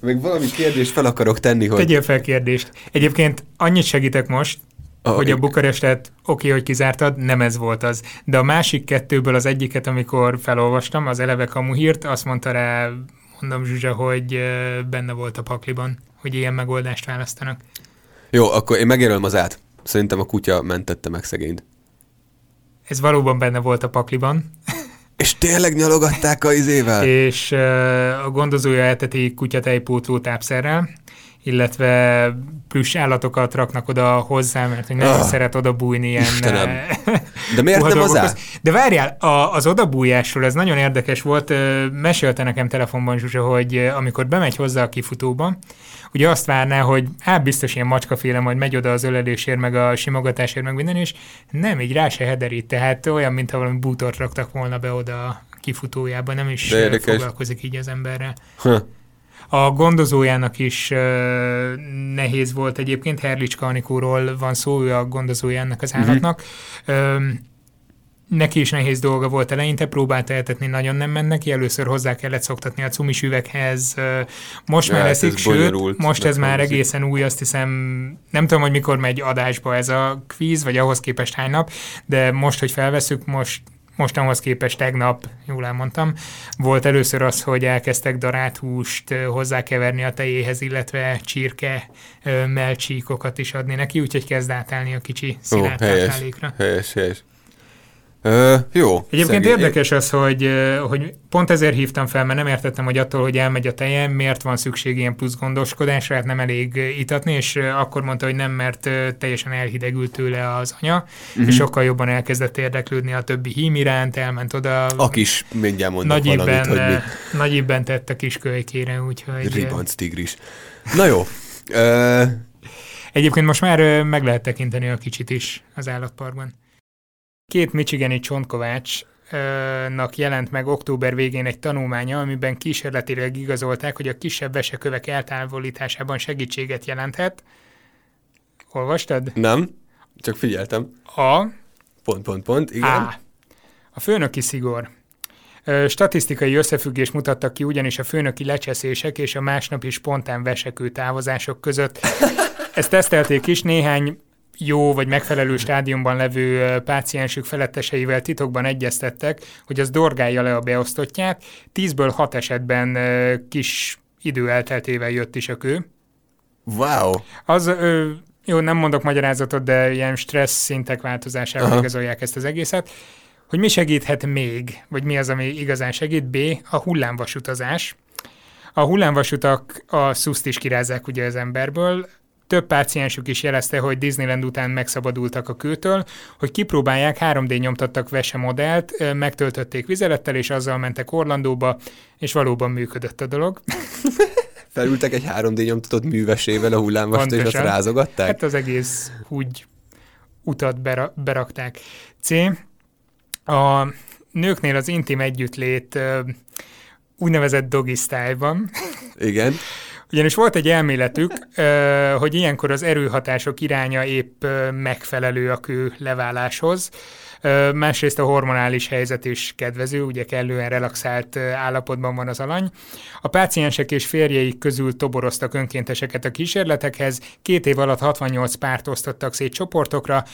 Még valami kérdést fel akarok tenni, hogy... Tegyél fel kérdést. Egyébként annyit segítek most, Ah, hogy a. Bukarestet oké, hogy kizártad, nem ez volt az. De a másik kettőből az egyiket, amikor felolvastam, az eleve kamu hírt, azt mondta rá, mondom Zsuzsa, hogy benne volt a pakliban, hogy ilyen megoldást választanak. Jó, akkor én megjelölöm az át. Szerintem a kutya mentette meg szegényt. Ez valóban benne volt a pakliban, És tényleg nyalogatták a izével? és ö, a gondozója elteti kutyatejpótló tápszerrel, illetve plusz állatokat raknak oda hozzá, mert hogy nagyon Ah, szeret oda bújni ilyen... Istenem. eh, De miért nem az át? De várjál, a, az odabújásról ez nagyon érdekes volt. Mesélte nekem telefonban Zsuzsa, hogy amikor bemegy hozzá a kifutóba, ugye azt várná, hogy hát biztos ilyen macskaféle, majd megy oda az ölelésért, meg a simogatásért, meg minden, és nem, így rá se hederít, tehát olyan, mintha valami bútort raktak volna be oda a kifutójába, nem is De érdekes. foglalkozik így az emberrel. Ha. A gondozójának is nehéz volt egyébként, Herlicska Anikóról van szó, ő a gondozója ennek az állatnak. Uh-huh. neki is nehéz dolga volt eleinte, próbálta eltetni, nagyon nem ment neki, először hozzá kellett szoktatni a cumis üveghez, most Ja, már hát eszik, ez sőt, most ez már egészen új, azt hiszem, nem tudom, hogy mikor megy adásba ez a kvíz, vagy ahhoz képest hány nap, de most, hogy felveszük, most mostanhoz képest tegnap, jól elmondtam, volt először az, hogy elkezdtek darált húst hozzákeverni a tejéhez, illetve csirke melcsíkokat is adni neki, úgyhogy kezd átállni a kicsi Ó, szilárd helyes, táplálékra. helyes, helyes. Ö, jó. Egyébként szegény- érdekes az, hogy, hogy pont ezért hívtam fel, mert nem értettem, hogy attól, hogy elmegy a tejem, miért van szükség ilyen plusz gondoskodásra, hát nem elég itatni, és akkor mondta, hogy nem, mert teljesen elhidegült tőle az anya, Mhm. uh-huh. és sokkal jobban elkezdett érdeklődni a többi hím iránt, elment oda, A kis, mindjárt mondok nagy valamit, ibben, hogy mi. nagy ibben tett a kis kölykére, úgyhogy... Ribanc tigris. Na jó. Ö, Egyébként most már meg lehet tekinteni a kicsit is az állatparkban. Két michigani csontkovácsnak jelent meg október végén egy tanulmánya, amiben kísérletileg igazolták, hogy a kisebb vesekövek eltávolításában segítséget jelenthet. Olvastad? nem, csak figyeltem. A. Pont, pont, pont. Igen. A. A főnöki szigor. Statisztikai összefüggés mutattak ki ugyanis a főnöki lecseszések és a másnapi spontán vesekő távozások között. Ezt tesztelték is, néhány jó vagy megfelelő stádiumban levő páciensük feletteseivel titokban egyeztettek, hogy az dorgálja le a beosztottját. Tízből hat esetben kis idő elteltével jött is a kő. Wow! Az, ö, jó, nem mondok magyarázatot, de ilyen stressz szintek változásával igazolják ezt az egészet. Hogy mi segíthet még, vagy mi az, ami igazán segít? B. A hullámvasutazás. A hullámvasutak a szuszt is kirázzák ugye az emberből, több páciensük is jelezte, hogy Disneyland után megszabadultak a kőtől, hogy kipróbálják, 3D nyomtattak vese modellt, megtöltötték vizelettel, és azzal mentek Orlandóba, és valóban működött a dolog. Felültek egy 3D nyomtatott művesével a hullámvast, és azt rázogatták? Hát az egész úgy utat bera- berakták. C. A nőknél az intim együttlét úgynevezett doggy style-ban. Igen. Ugyanis volt egy elméletük, hogy ilyenkor az erőhatások iránya épp megfelelő a kő leváláshoz. Másrészt a hormonális helyzet is kedvező, ugye kellően relaxált állapotban van az alany. A páciensek és férjeik közül toboroztak önkénteseket a kísérletekhez, két év alatt 68 párt osztottak szét csoportokra,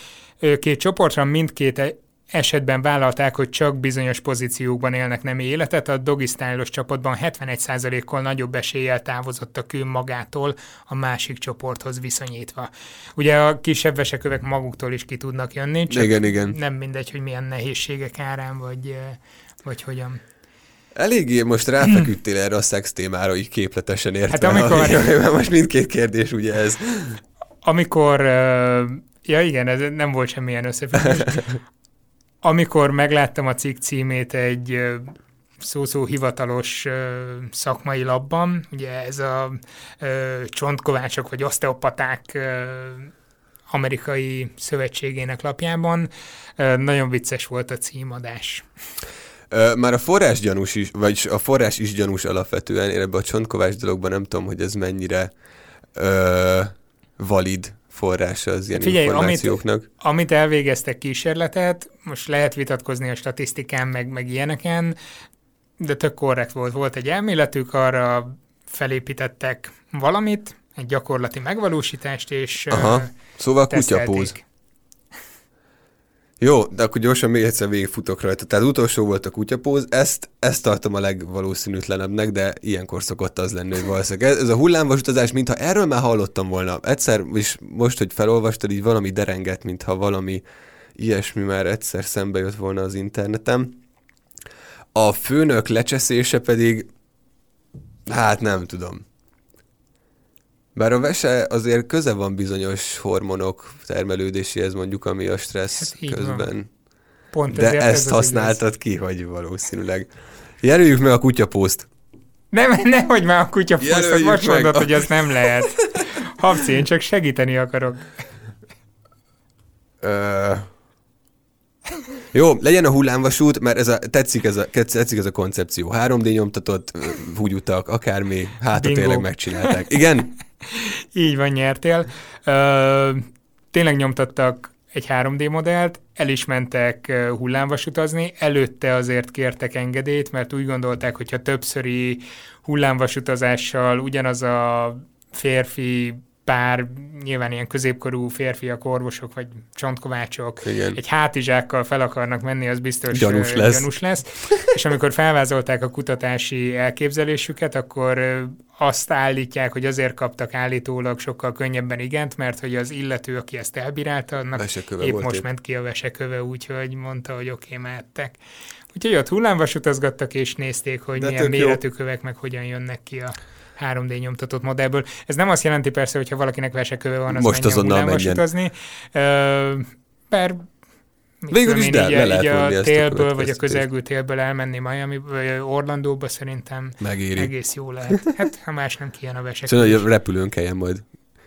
két csoportra mindkét esetben vállalták, hogy csak bizonyos pozíciókban élnek nem életet, a Doggy csapatban 71%-kal nagyobb eséllyel távozott a kő magától a másik csoporthoz viszonyítva. Ugye a kisebb vesekövek maguktól is ki tudnak jönni, csak igen, igen. nem mindegy, hogy milyen nehézségek árán, vagy, vagy hogyan. Eléggé most ráfeküdtél erre a szex témára, így képletesen értem. Hát amikor... most mindkét kérdés ugye ez. Amikor, ja igen, ez nem volt semmilyen összefüggés. amikor megláttam a cikk címét egy szó-szó hivatalos szakmai labban, ugye ez a csontkovácsok vagy oszteopaták amerikai szövetségének lapjában. Nagyon vicces volt a címadás. Már a forrás gyanús is, vagy a forrás is gyanús alapvetően, én ebben a csontkovács dologban nem tudom, hogy ez mennyire ö, valid forrása az ilyen Figyelj, információknak. Amit, amit elvégeztek kísérletet, most lehet vitatkozni a statisztikán, meg, meg ilyeneken, de tök korrekt volt. Volt egy elméletük, arra felépítettek valamit, egy gyakorlati megvalósítást, és Aha. Szóval kutyapóz. Jó, de akkor gyorsan még egyszer végigfutok rajta. Tehát utolsó volt a kutyapóz, ezt, ezt tartom a legvalószínűtlenebbnek, de ilyenkor szokott az lenni, hogy valószínűleg. Ez, ez a hullámvasutazás, mintha erről már hallottam volna. Egyszer, és most, hogy felolvastad, így valami derengett, mintha valami ilyesmi már egyszer szembe jött volna az interneten. A főnök lecseszése pedig, hát nem tudom. Bár a vese azért köze van bizonyos hormonok termelődéséhez mondjuk, ami a stressz hát közben. Van. Pont De ezt ez használtad ki, hogy valószínűleg. Jelöljük meg a kutyapószt. Nem, nehogy már a kutyapószt, most mondod, a... hogy ez nem lehet. Habci, én csak segíteni akarok. Ö... Jó, legyen a hullámvasút, mert ez a, tetszik, ez a, tetszik ez a koncepció. 3D nyomtatott, húgyutak, akármi, hát tényleg megcsinálták. Igen? Így van, nyertél. Ö, tényleg nyomtattak egy 3D modellt, el is mentek hullámvasutazni, előtte azért kértek engedélyt, mert úgy gondolták, hogyha többszöri hullámvasutazással ugyanaz a férfi pár nyilván ilyen középkorú férfiak, orvosok vagy csontkovácsok Igen. egy hátizsákkal fel akarnak menni, az biztos gyanús lesz. gyanús lesz. És amikor felvázolták a kutatási elképzelésüket, akkor azt állítják, hogy azért kaptak állítólag sokkal könnyebben igent, mert hogy az illető, aki ezt elbírálta, annak veseköve épp most épp. ment ki a veseköve, úgyhogy mondta, hogy oké, okay, mehettek. Úgyhogy ott hullámvasutazgattak, és nézték, hogy De milyen méretű jó. kövek, meg hogyan jönnek ki a 3D nyomtatott modellből. Ez nem azt jelenti persze, hogyha valakinek veseköve van, az Most azonnal menjen. Utazni. per Végül is, de így, így a télből, a vagy a közelgő télből elmenni Miami, vagy Orlandóba szerintem Megéri. egész jó lehet. Hát, ha más nem kijön a vesek. Szóval, hogy repülőn kelljen majd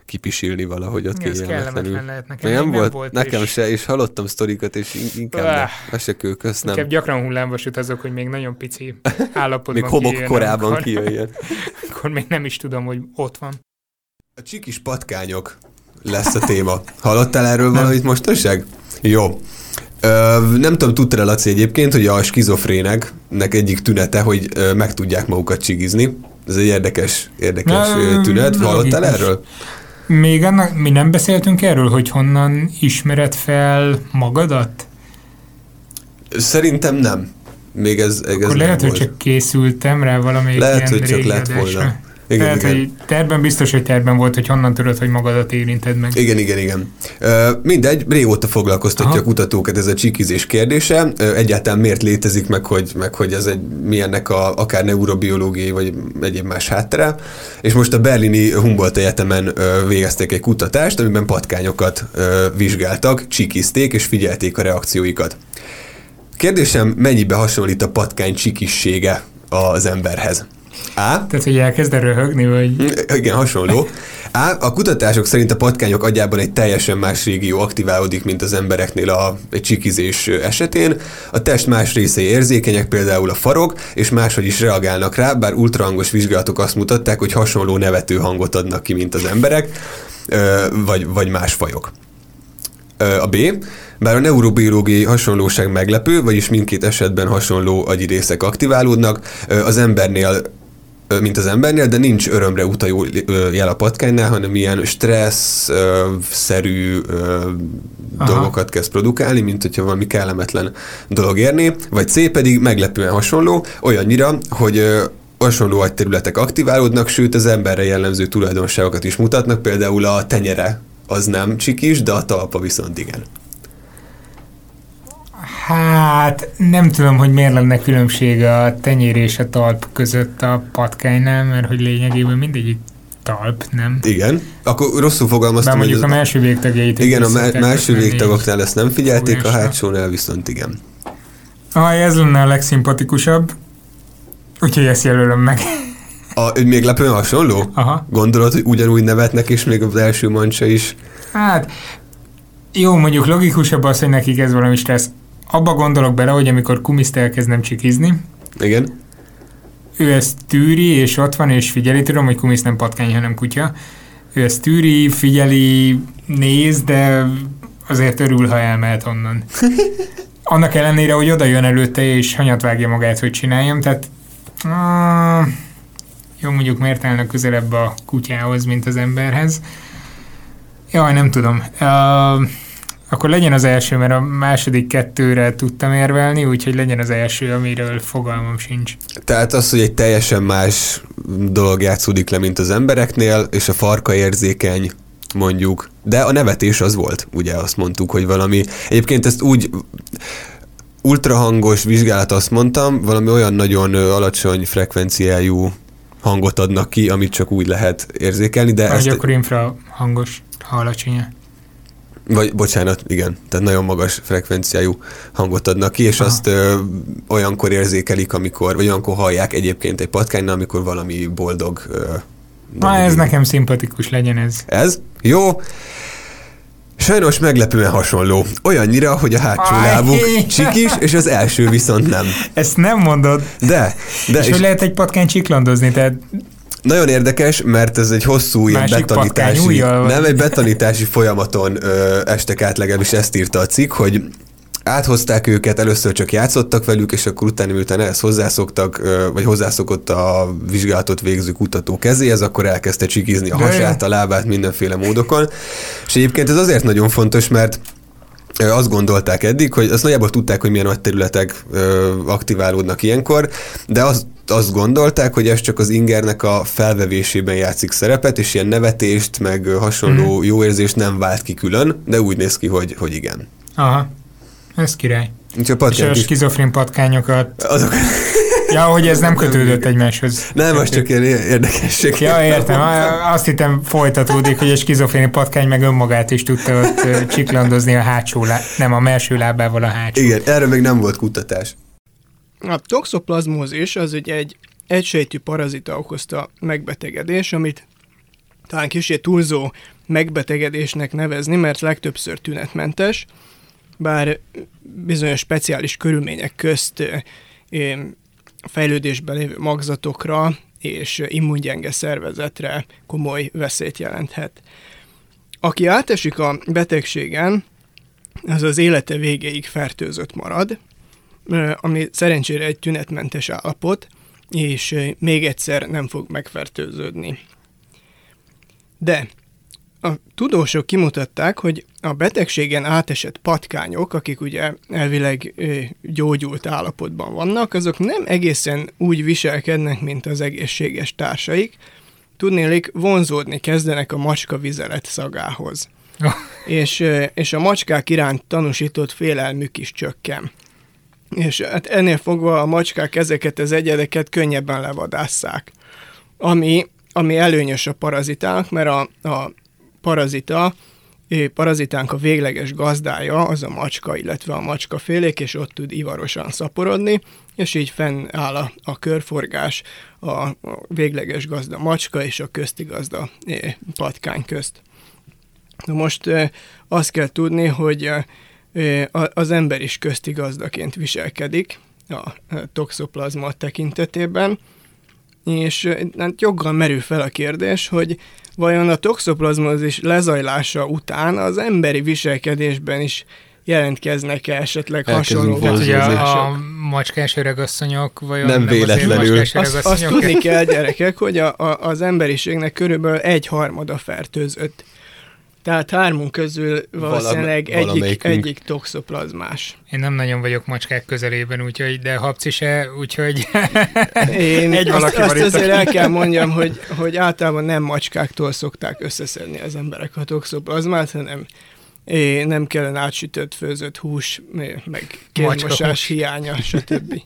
kipisilni valahogy ott Ez kellemetlen lehet nekem. Nem, volt, volt nekem és... se, és hallottam sztorikat, és inkább ah, se kösz, nem. Inkább gyakran hullámvas utazok, hogy még nagyon pici állapotban Még homok korában amikor, kijöjjön. akkor még nem is tudom, hogy ott van. A csikis patkányok lesz a téma. Hallottál erről valamit mostanság? Jó. Ö, nem tudom, tudtad el Laci egyébként, hogy a skizofréneknek egyik tünete, hogy ö, meg tudják magukat csigizni. Ez egy érdekes, érdekes Na, tünet. Hallottál logikus. erről? Még annak, mi nem beszéltünk erről, hogy honnan ismered fel magadat? Szerintem nem. Még ez, ez Akkor nem lehet, hogy volt. csak készültem rá valamelyik Lehet, ilyen hogy csak régi lett adásra. volna. Igen, Tehát, igen. hogy terben biztos, hogy terben volt, hogy honnan tudod, hogy magadat érinted meg. Igen, igen, igen. Ö, mindegy, régóta foglalkoztatja Aha. a kutatókat ez a csikizés kérdése. Ö, egyáltalán miért létezik, meg hogy, meg hogy ez egy milyennek a, akár neurobiológiai, vagy egyéb más háttere. És most a berlini Humboldt Egyetemen ö, végezték egy kutatást, amiben patkányokat ö, vizsgáltak, csikizték és figyelték a reakcióikat. Kérdésem, mennyibe hasonlít a patkány csikissége az emberhez? A. Tehát, hogy elkezd röhögni, vagy... Igen, hasonló. A. A kutatások szerint a patkányok agyában egy teljesen más régió aktiválódik, mint az embereknél a csikizés esetén. A test más részei érzékenyek, például a farok, és máshogy is reagálnak rá, bár ultrahangos vizsgálatok azt mutatták, hogy hasonló nevető hangot adnak ki, mint az emberek, vagy, vagy más fajok. A B. Bár a neurobiológiai hasonlóság meglepő, vagyis mindkét esetben hasonló agyi részek aktiválódnak, az embernél mint az embernél, de nincs örömre utaló jel a patkánynál, hanem ilyen stressz-szerű dolgokat kezd produkálni, mint hogyha valami kellemetlen dolog érné, vagy C pedig meglepően hasonló, olyannyira, hogy hasonló agyterületek aktiválódnak, sőt az emberre jellemző tulajdonságokat is mutatnak, például a tenyere az nem csikis, de a talpa viszont igen. Hát nem tudom, hogy miért lenne különbség a tenyér és a talp között a patkánynál, mert hogy lényegében mindegyik talp, nem? Igen. Akkor rosszul Bár fogalmaztam, mondjuk a hogy az- első végtagjait igen, a vissza má- kell első kötni, végtagoknál ezt nem figyelték, a hátsónál viszont igen. Ah, ez lenne a legszimpatikusabb. Úgyhogy ezt jelölöm meg. A, még lepően hasonló? Aha. Gondolod, hogy ugyanúgy nevetnek, és még az első mancsa is? Hát, jó, mondjuk logikusabb az, hogy nekik ez valami stressz. Abba gondolok bele, hogy amikor kumiszt elkezd nem csikizni, Igen? ő ezt tűri, és ott van, és figyeli, tudom, hogy kumisz nem patkány, hanem kutya. Ő ezt tűri, figyeli, néz, de azért örül, ha elmehet onnan. Annak ellenére, hogy oda jön előtte, és hanyat vágja magát, hogy csináljam, tehát ah, jó, mondjuk miért állnak közelebb a kutyához, mint az emberhez. Jaj, nem tudom. Uh, akkor legyen az első, mert a második kettőre tudtam érvelni, úgyhogy legyen az első, amiről fogalmam sincs. Tehát az, hogy egy teljesen más dolog játszódik le, mint az embereknél, és a farka érzékeny, mondjuk. De a nevetés az volt, ugye azt mondtuk, hogy valami... Egyébként ezt úgy ultrahangos vizsgálat azt mondtam, valami olyan nagyon alacsony frekvenciájú hangot adnak ki, amit csak úgy lehet érzékelni, de Vagy ezt... akkor infrahangos, ha alacsony. Vagy, bocsánat, igen, tehát nagyon magas frekvenciájú hangot adnak ki, és Aha. azt ö, olyankor érzékelik, amikor, vagy olyankor hallják egyébként egy patkánynál, amikor valami boldog ö, Na, ez így. nekem szimpatikus legyen ez. Ez? Jó. Sajnos meglepően hasonló. Olyannyira, hogy a hátsó Aj. lábuk csikis, és az első viszont nem. Ezt nem mondod. De, de és és hogy lehet egy patkány csiklandozni, tehát nagyon érdekes, mert ez egy hosszú ilyen Másik betanítási, nem egy betanítási folyamaton ö, estek át, legalábbis ezt írta a cikk, hogy áthozták őket, először csak játszottak velük, és akkor utána, miután ehhez hozzászoktak, vagy hozzászokott a vizsgálatot végző kutató kezéhez, akkor elkezdte csikizni a hasát, a lábát mindenféle módokon. És egyébként ez azért nagyon fontos, mert azt gondolták eddig, hogy azt nagyjából tudták, hogy milyen nagy területek ö, aktiválódnak ilyenkor, de azt, azt gondolták, hogy ez csak az ingernek a felvevésében játszik szerepet, és ilyen nevetést, meg hasonló jó érzést nem vált ki külön, de úgy néz ki, hogy, hogy igen. aha, ez király. Úgyhogy a És a skizofrén patkányokat, azok, ja, hogy ez nem kötődött egymáshoz. nem, az csak ilyen érdekesség. Ja, értem. Azt hittem folytatódik, hogy a skizofrén patkány meg önmagát is tudta ott csiklandozni a hátsó lá... nem a melső lábával a hátsó. Igen, erre még nem volt kutatás. A toxoplazmózis az ugye egy egysejtű parazita okozta megbetegedés, amit talán kicsit túlzó megbetegedésnek nevezni, mert legtöbbször tünetmentes, bár bizonyos speciális körülmények közt fejlődésben lévő magzatokra és immungyenge szervezetre komoly veszélyt jelenthet. Aki átesik a betegségen, az az élete végéig fertőzött marad, ami szerencsére egy tünetmentes állapot, és még egyszer nem fog megfertőződni. De a tudósok kimutatták, hogy a betegségen átesett patkányok, akik ugye elvileg gyógyult állapotban vannak, azok nem egészen úgy viselkednek, mint az egészséges társaik. Tudnélik, vonzódni kezdenek a macska vizelet szagához. És, és a macskák iránt tanúsított félelmük is csökken. És hát ennél fogva a macskák ezeket az egyedeket könnyebben levadásszák. Ami, ami előnyös a parazitának, mert a, a parazita, parazitánk a végleges gazdája, az a macska, illetve a macska félék, és ott tud ivarosan szaporodni, és így fennáll a, a körforgás a, végleges gazda macska és a közti gazda patkány közt. Na most azt kell tudni, hogy az ember is közti gazdaként viselkedik a toxoplazma tekintetében, és hát joggal merül fel a kérdés, hogy vajon a toxoplazmozis lezajlása után az emberi viselkedésben is jelentkeznek-e esetleg hasonló Tehát ugye a macskás öregasszonyok vajon nem, nem véletlenül. Azt, azt tudni kell, gyerekek, hogy a, a, az emberiségnek körülbelül egy harmada fertőzött tehát hármunk közül valószínűleg Valam, egyik, egyik toxoplazmás. Én nem nagyon vagyok macskák közelében, úgyhogy, de Habci se, úgyhogy Én egy azt, valaki azt azért el kell mondjam, hogy, hogy általában nem macskáktól szokták összeszedni az emberek a toxoplazmát, hanem é, nem kellene átsütött, főzött hús, meg kézmosás hiánya, stb.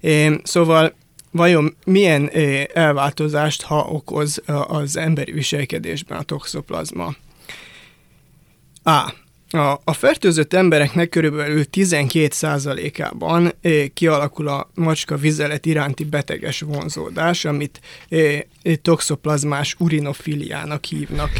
É, szóval vajon milyen elváltozást, ha okoz az emberi viselkedésben a toxoplazma? A. A, a fertőzött embereknek körülbelül 12%-ában e, kialakul a macska vizelet iránti beteges vonzódás, amit e, toxoplazmás urinofiliának hívnak.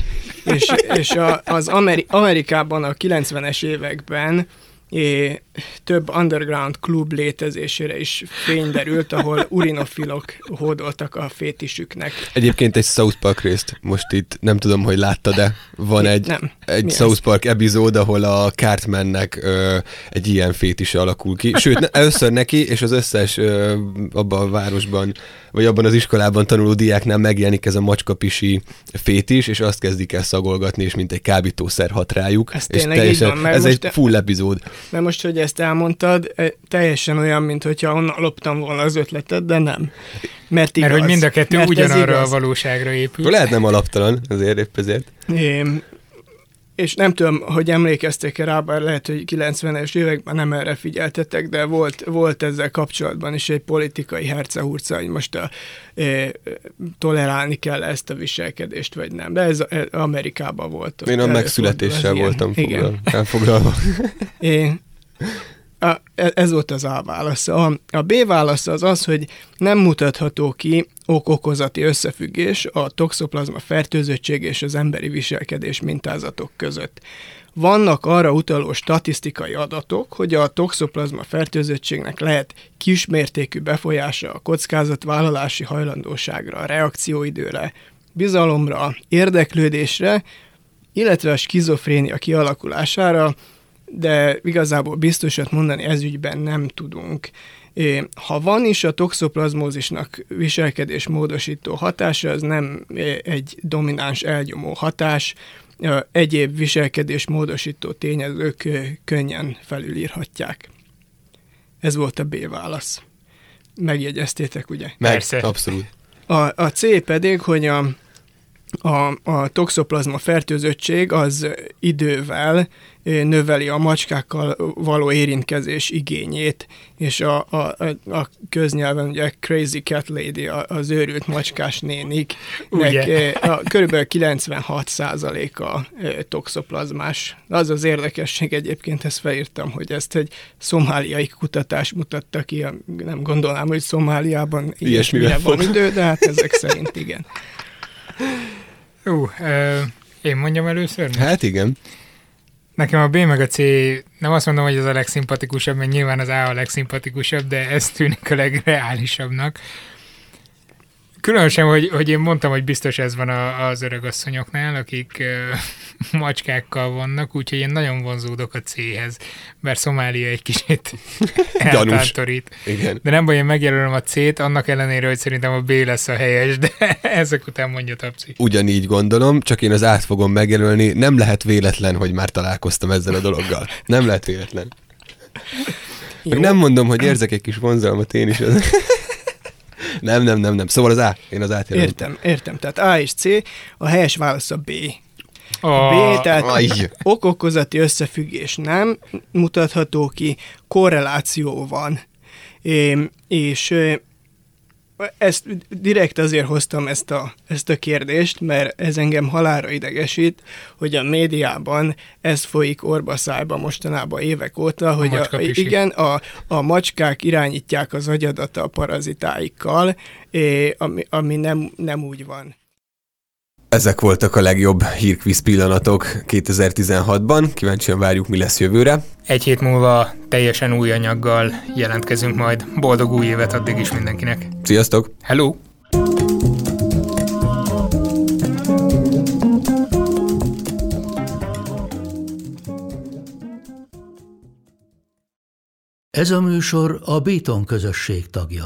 és és a, az Ameri- Amerikában a 90-es években é, több underground klub létezésére is fény derült, ahol urinofilok hódoltak a fétisüknek. Egyébként egy South Park részt, most itt nem tudom, hogy látta, de van egy, nem. egy South Park epizód, ahol a Cartmannek ö, egy ilyen fétise alakul ki. Sőt, először neki, és az összes ö, abban a városban vagy abban az iskolában tanuló diáknál megjelenik ez a macskapisi fétis, és azt kezdik el szagolgatni, és mint egy kábítószer hat rájuk. Ez és teljesen, van, ez egy te, full epizód. Mert most, hogy ezt elmondtad, teljesen olyan, mint hogyha onnan loptam volna az ötletet, de nem. Mert, igaz, Mert hogy mind a kettő ugyanarra a valóságra épül. Lehet nem alaptalan, azért épp ezért. É, és nem tudom, hogy emlékeztek-e rá, bár lehet, hogy 90-es években nem erre figyeltetek, de volt, volt ezzel kapcsolatban is egy politikai hercehurca, hogy most a, e, tolerálni kell ezt a viselkedést, vagy nem. De ez, ez Amerikában volt. Én a megszületéssel voltam igen. elfoglalva. Én, a, e, ez volt az A válasz. A, a B válasz az az, hogy nem mutatható ki ok-okozati összefüggés a toxoplazma fertőzöttség és az emberi viselkedés mintázatok között. Vannak arra utaló statisztikai adatok, hogy a toxoplazma fertőzöttségnek lehet kismértékű befolyása a kockázatvállalási hajlandóságra, a reakcióidőre, bizalomra, érdeklődésre, illetve a skizofrénia kialakulására, de igazából biztosat mondani ezügyben nem tudunk. Ha van is a toxoplazmózisnak viselkedés módosító hatása, az nem egy domináns elgyomó hatás, egyéb viselkedés módosító tényezők könnyen felülírhatják. Ez volt a B válasz. Megjegyeztétek, ugye? Persze. Abszolút. A, a C pedig, hogy a, a, a toxoplazma fertőzöttség az idővel növeli a macskákkal való érintkezés igényét, és a, a, a köznyelven ugye Crazy Cat Lady, az őrült macskás nénik, a, körülbelül 96 a toxoplazmás. Az az érdekesség egyébként, ezt felírtam, hogy ezt egy szomáliai kutatás mutatta ki, nem gondolnám, hogy Szomáliában ilyesmire van idő, de hát ezek szerint igen. Ú, uh, én mondjam először? Most? Hát igen. Nekem a B meg a C, nem azt mondom, hogy ez a legszimpatikusabb, mert nyilván az A a legszimpatikusabb, de ez tűnik a legreálisabbnak. Különösen, hogy, hogy én mondtam, hogy biztos ez van a, az öregasszonyoknál, akik uh, macskákkal vannak, úgyhogy én nagyon vonzódok a C-hez, mert Szomália egy kicsit eltántorít. Igen. De nem baj, én megjelölöm a C-t, annak ellenére, hogy szerintem a B lesz a helyes, de ezek után mondja Tapsi. Ugyanígy gondolom, csak én az át fogom megjelölni. Nem lehet véletlen, hogy már találkoztam ezzel a dologgal. Nem lehet véletlen. Meg nem mondom, hogy érzek egy kis vonzalmat én is. Nem, nem, nem, nem. Szóval az A. Én az át jelölöm. Értem, értem. Tehát A és C, a helyes válasz a B. A, B, tehát aj. okokozati összefüggés nem mutatható ki, korreláció van. É, és ezt direkt azért hoztam ezt a, ezt a kérdést, mert ez engem halára idegesít, hogy a médiában ez folyik orbaszájba mostanában évek óta, hogy a, igen, a, a macskák irányítják az agyadat a parazitáikkal, ami, ami nem, nem úgy van. Ezek voltak a legjobb hírkvíz pillanatok 2016-ban. Kíváncsian várjuk, mi lesz jövőre. Egy hét múlva teljesen új anyaggal jelentkezünk majd. Boldog új évet addig is mindenkinek. Sziasztok! Hello! Ez a műsor a Béton közösség tagja.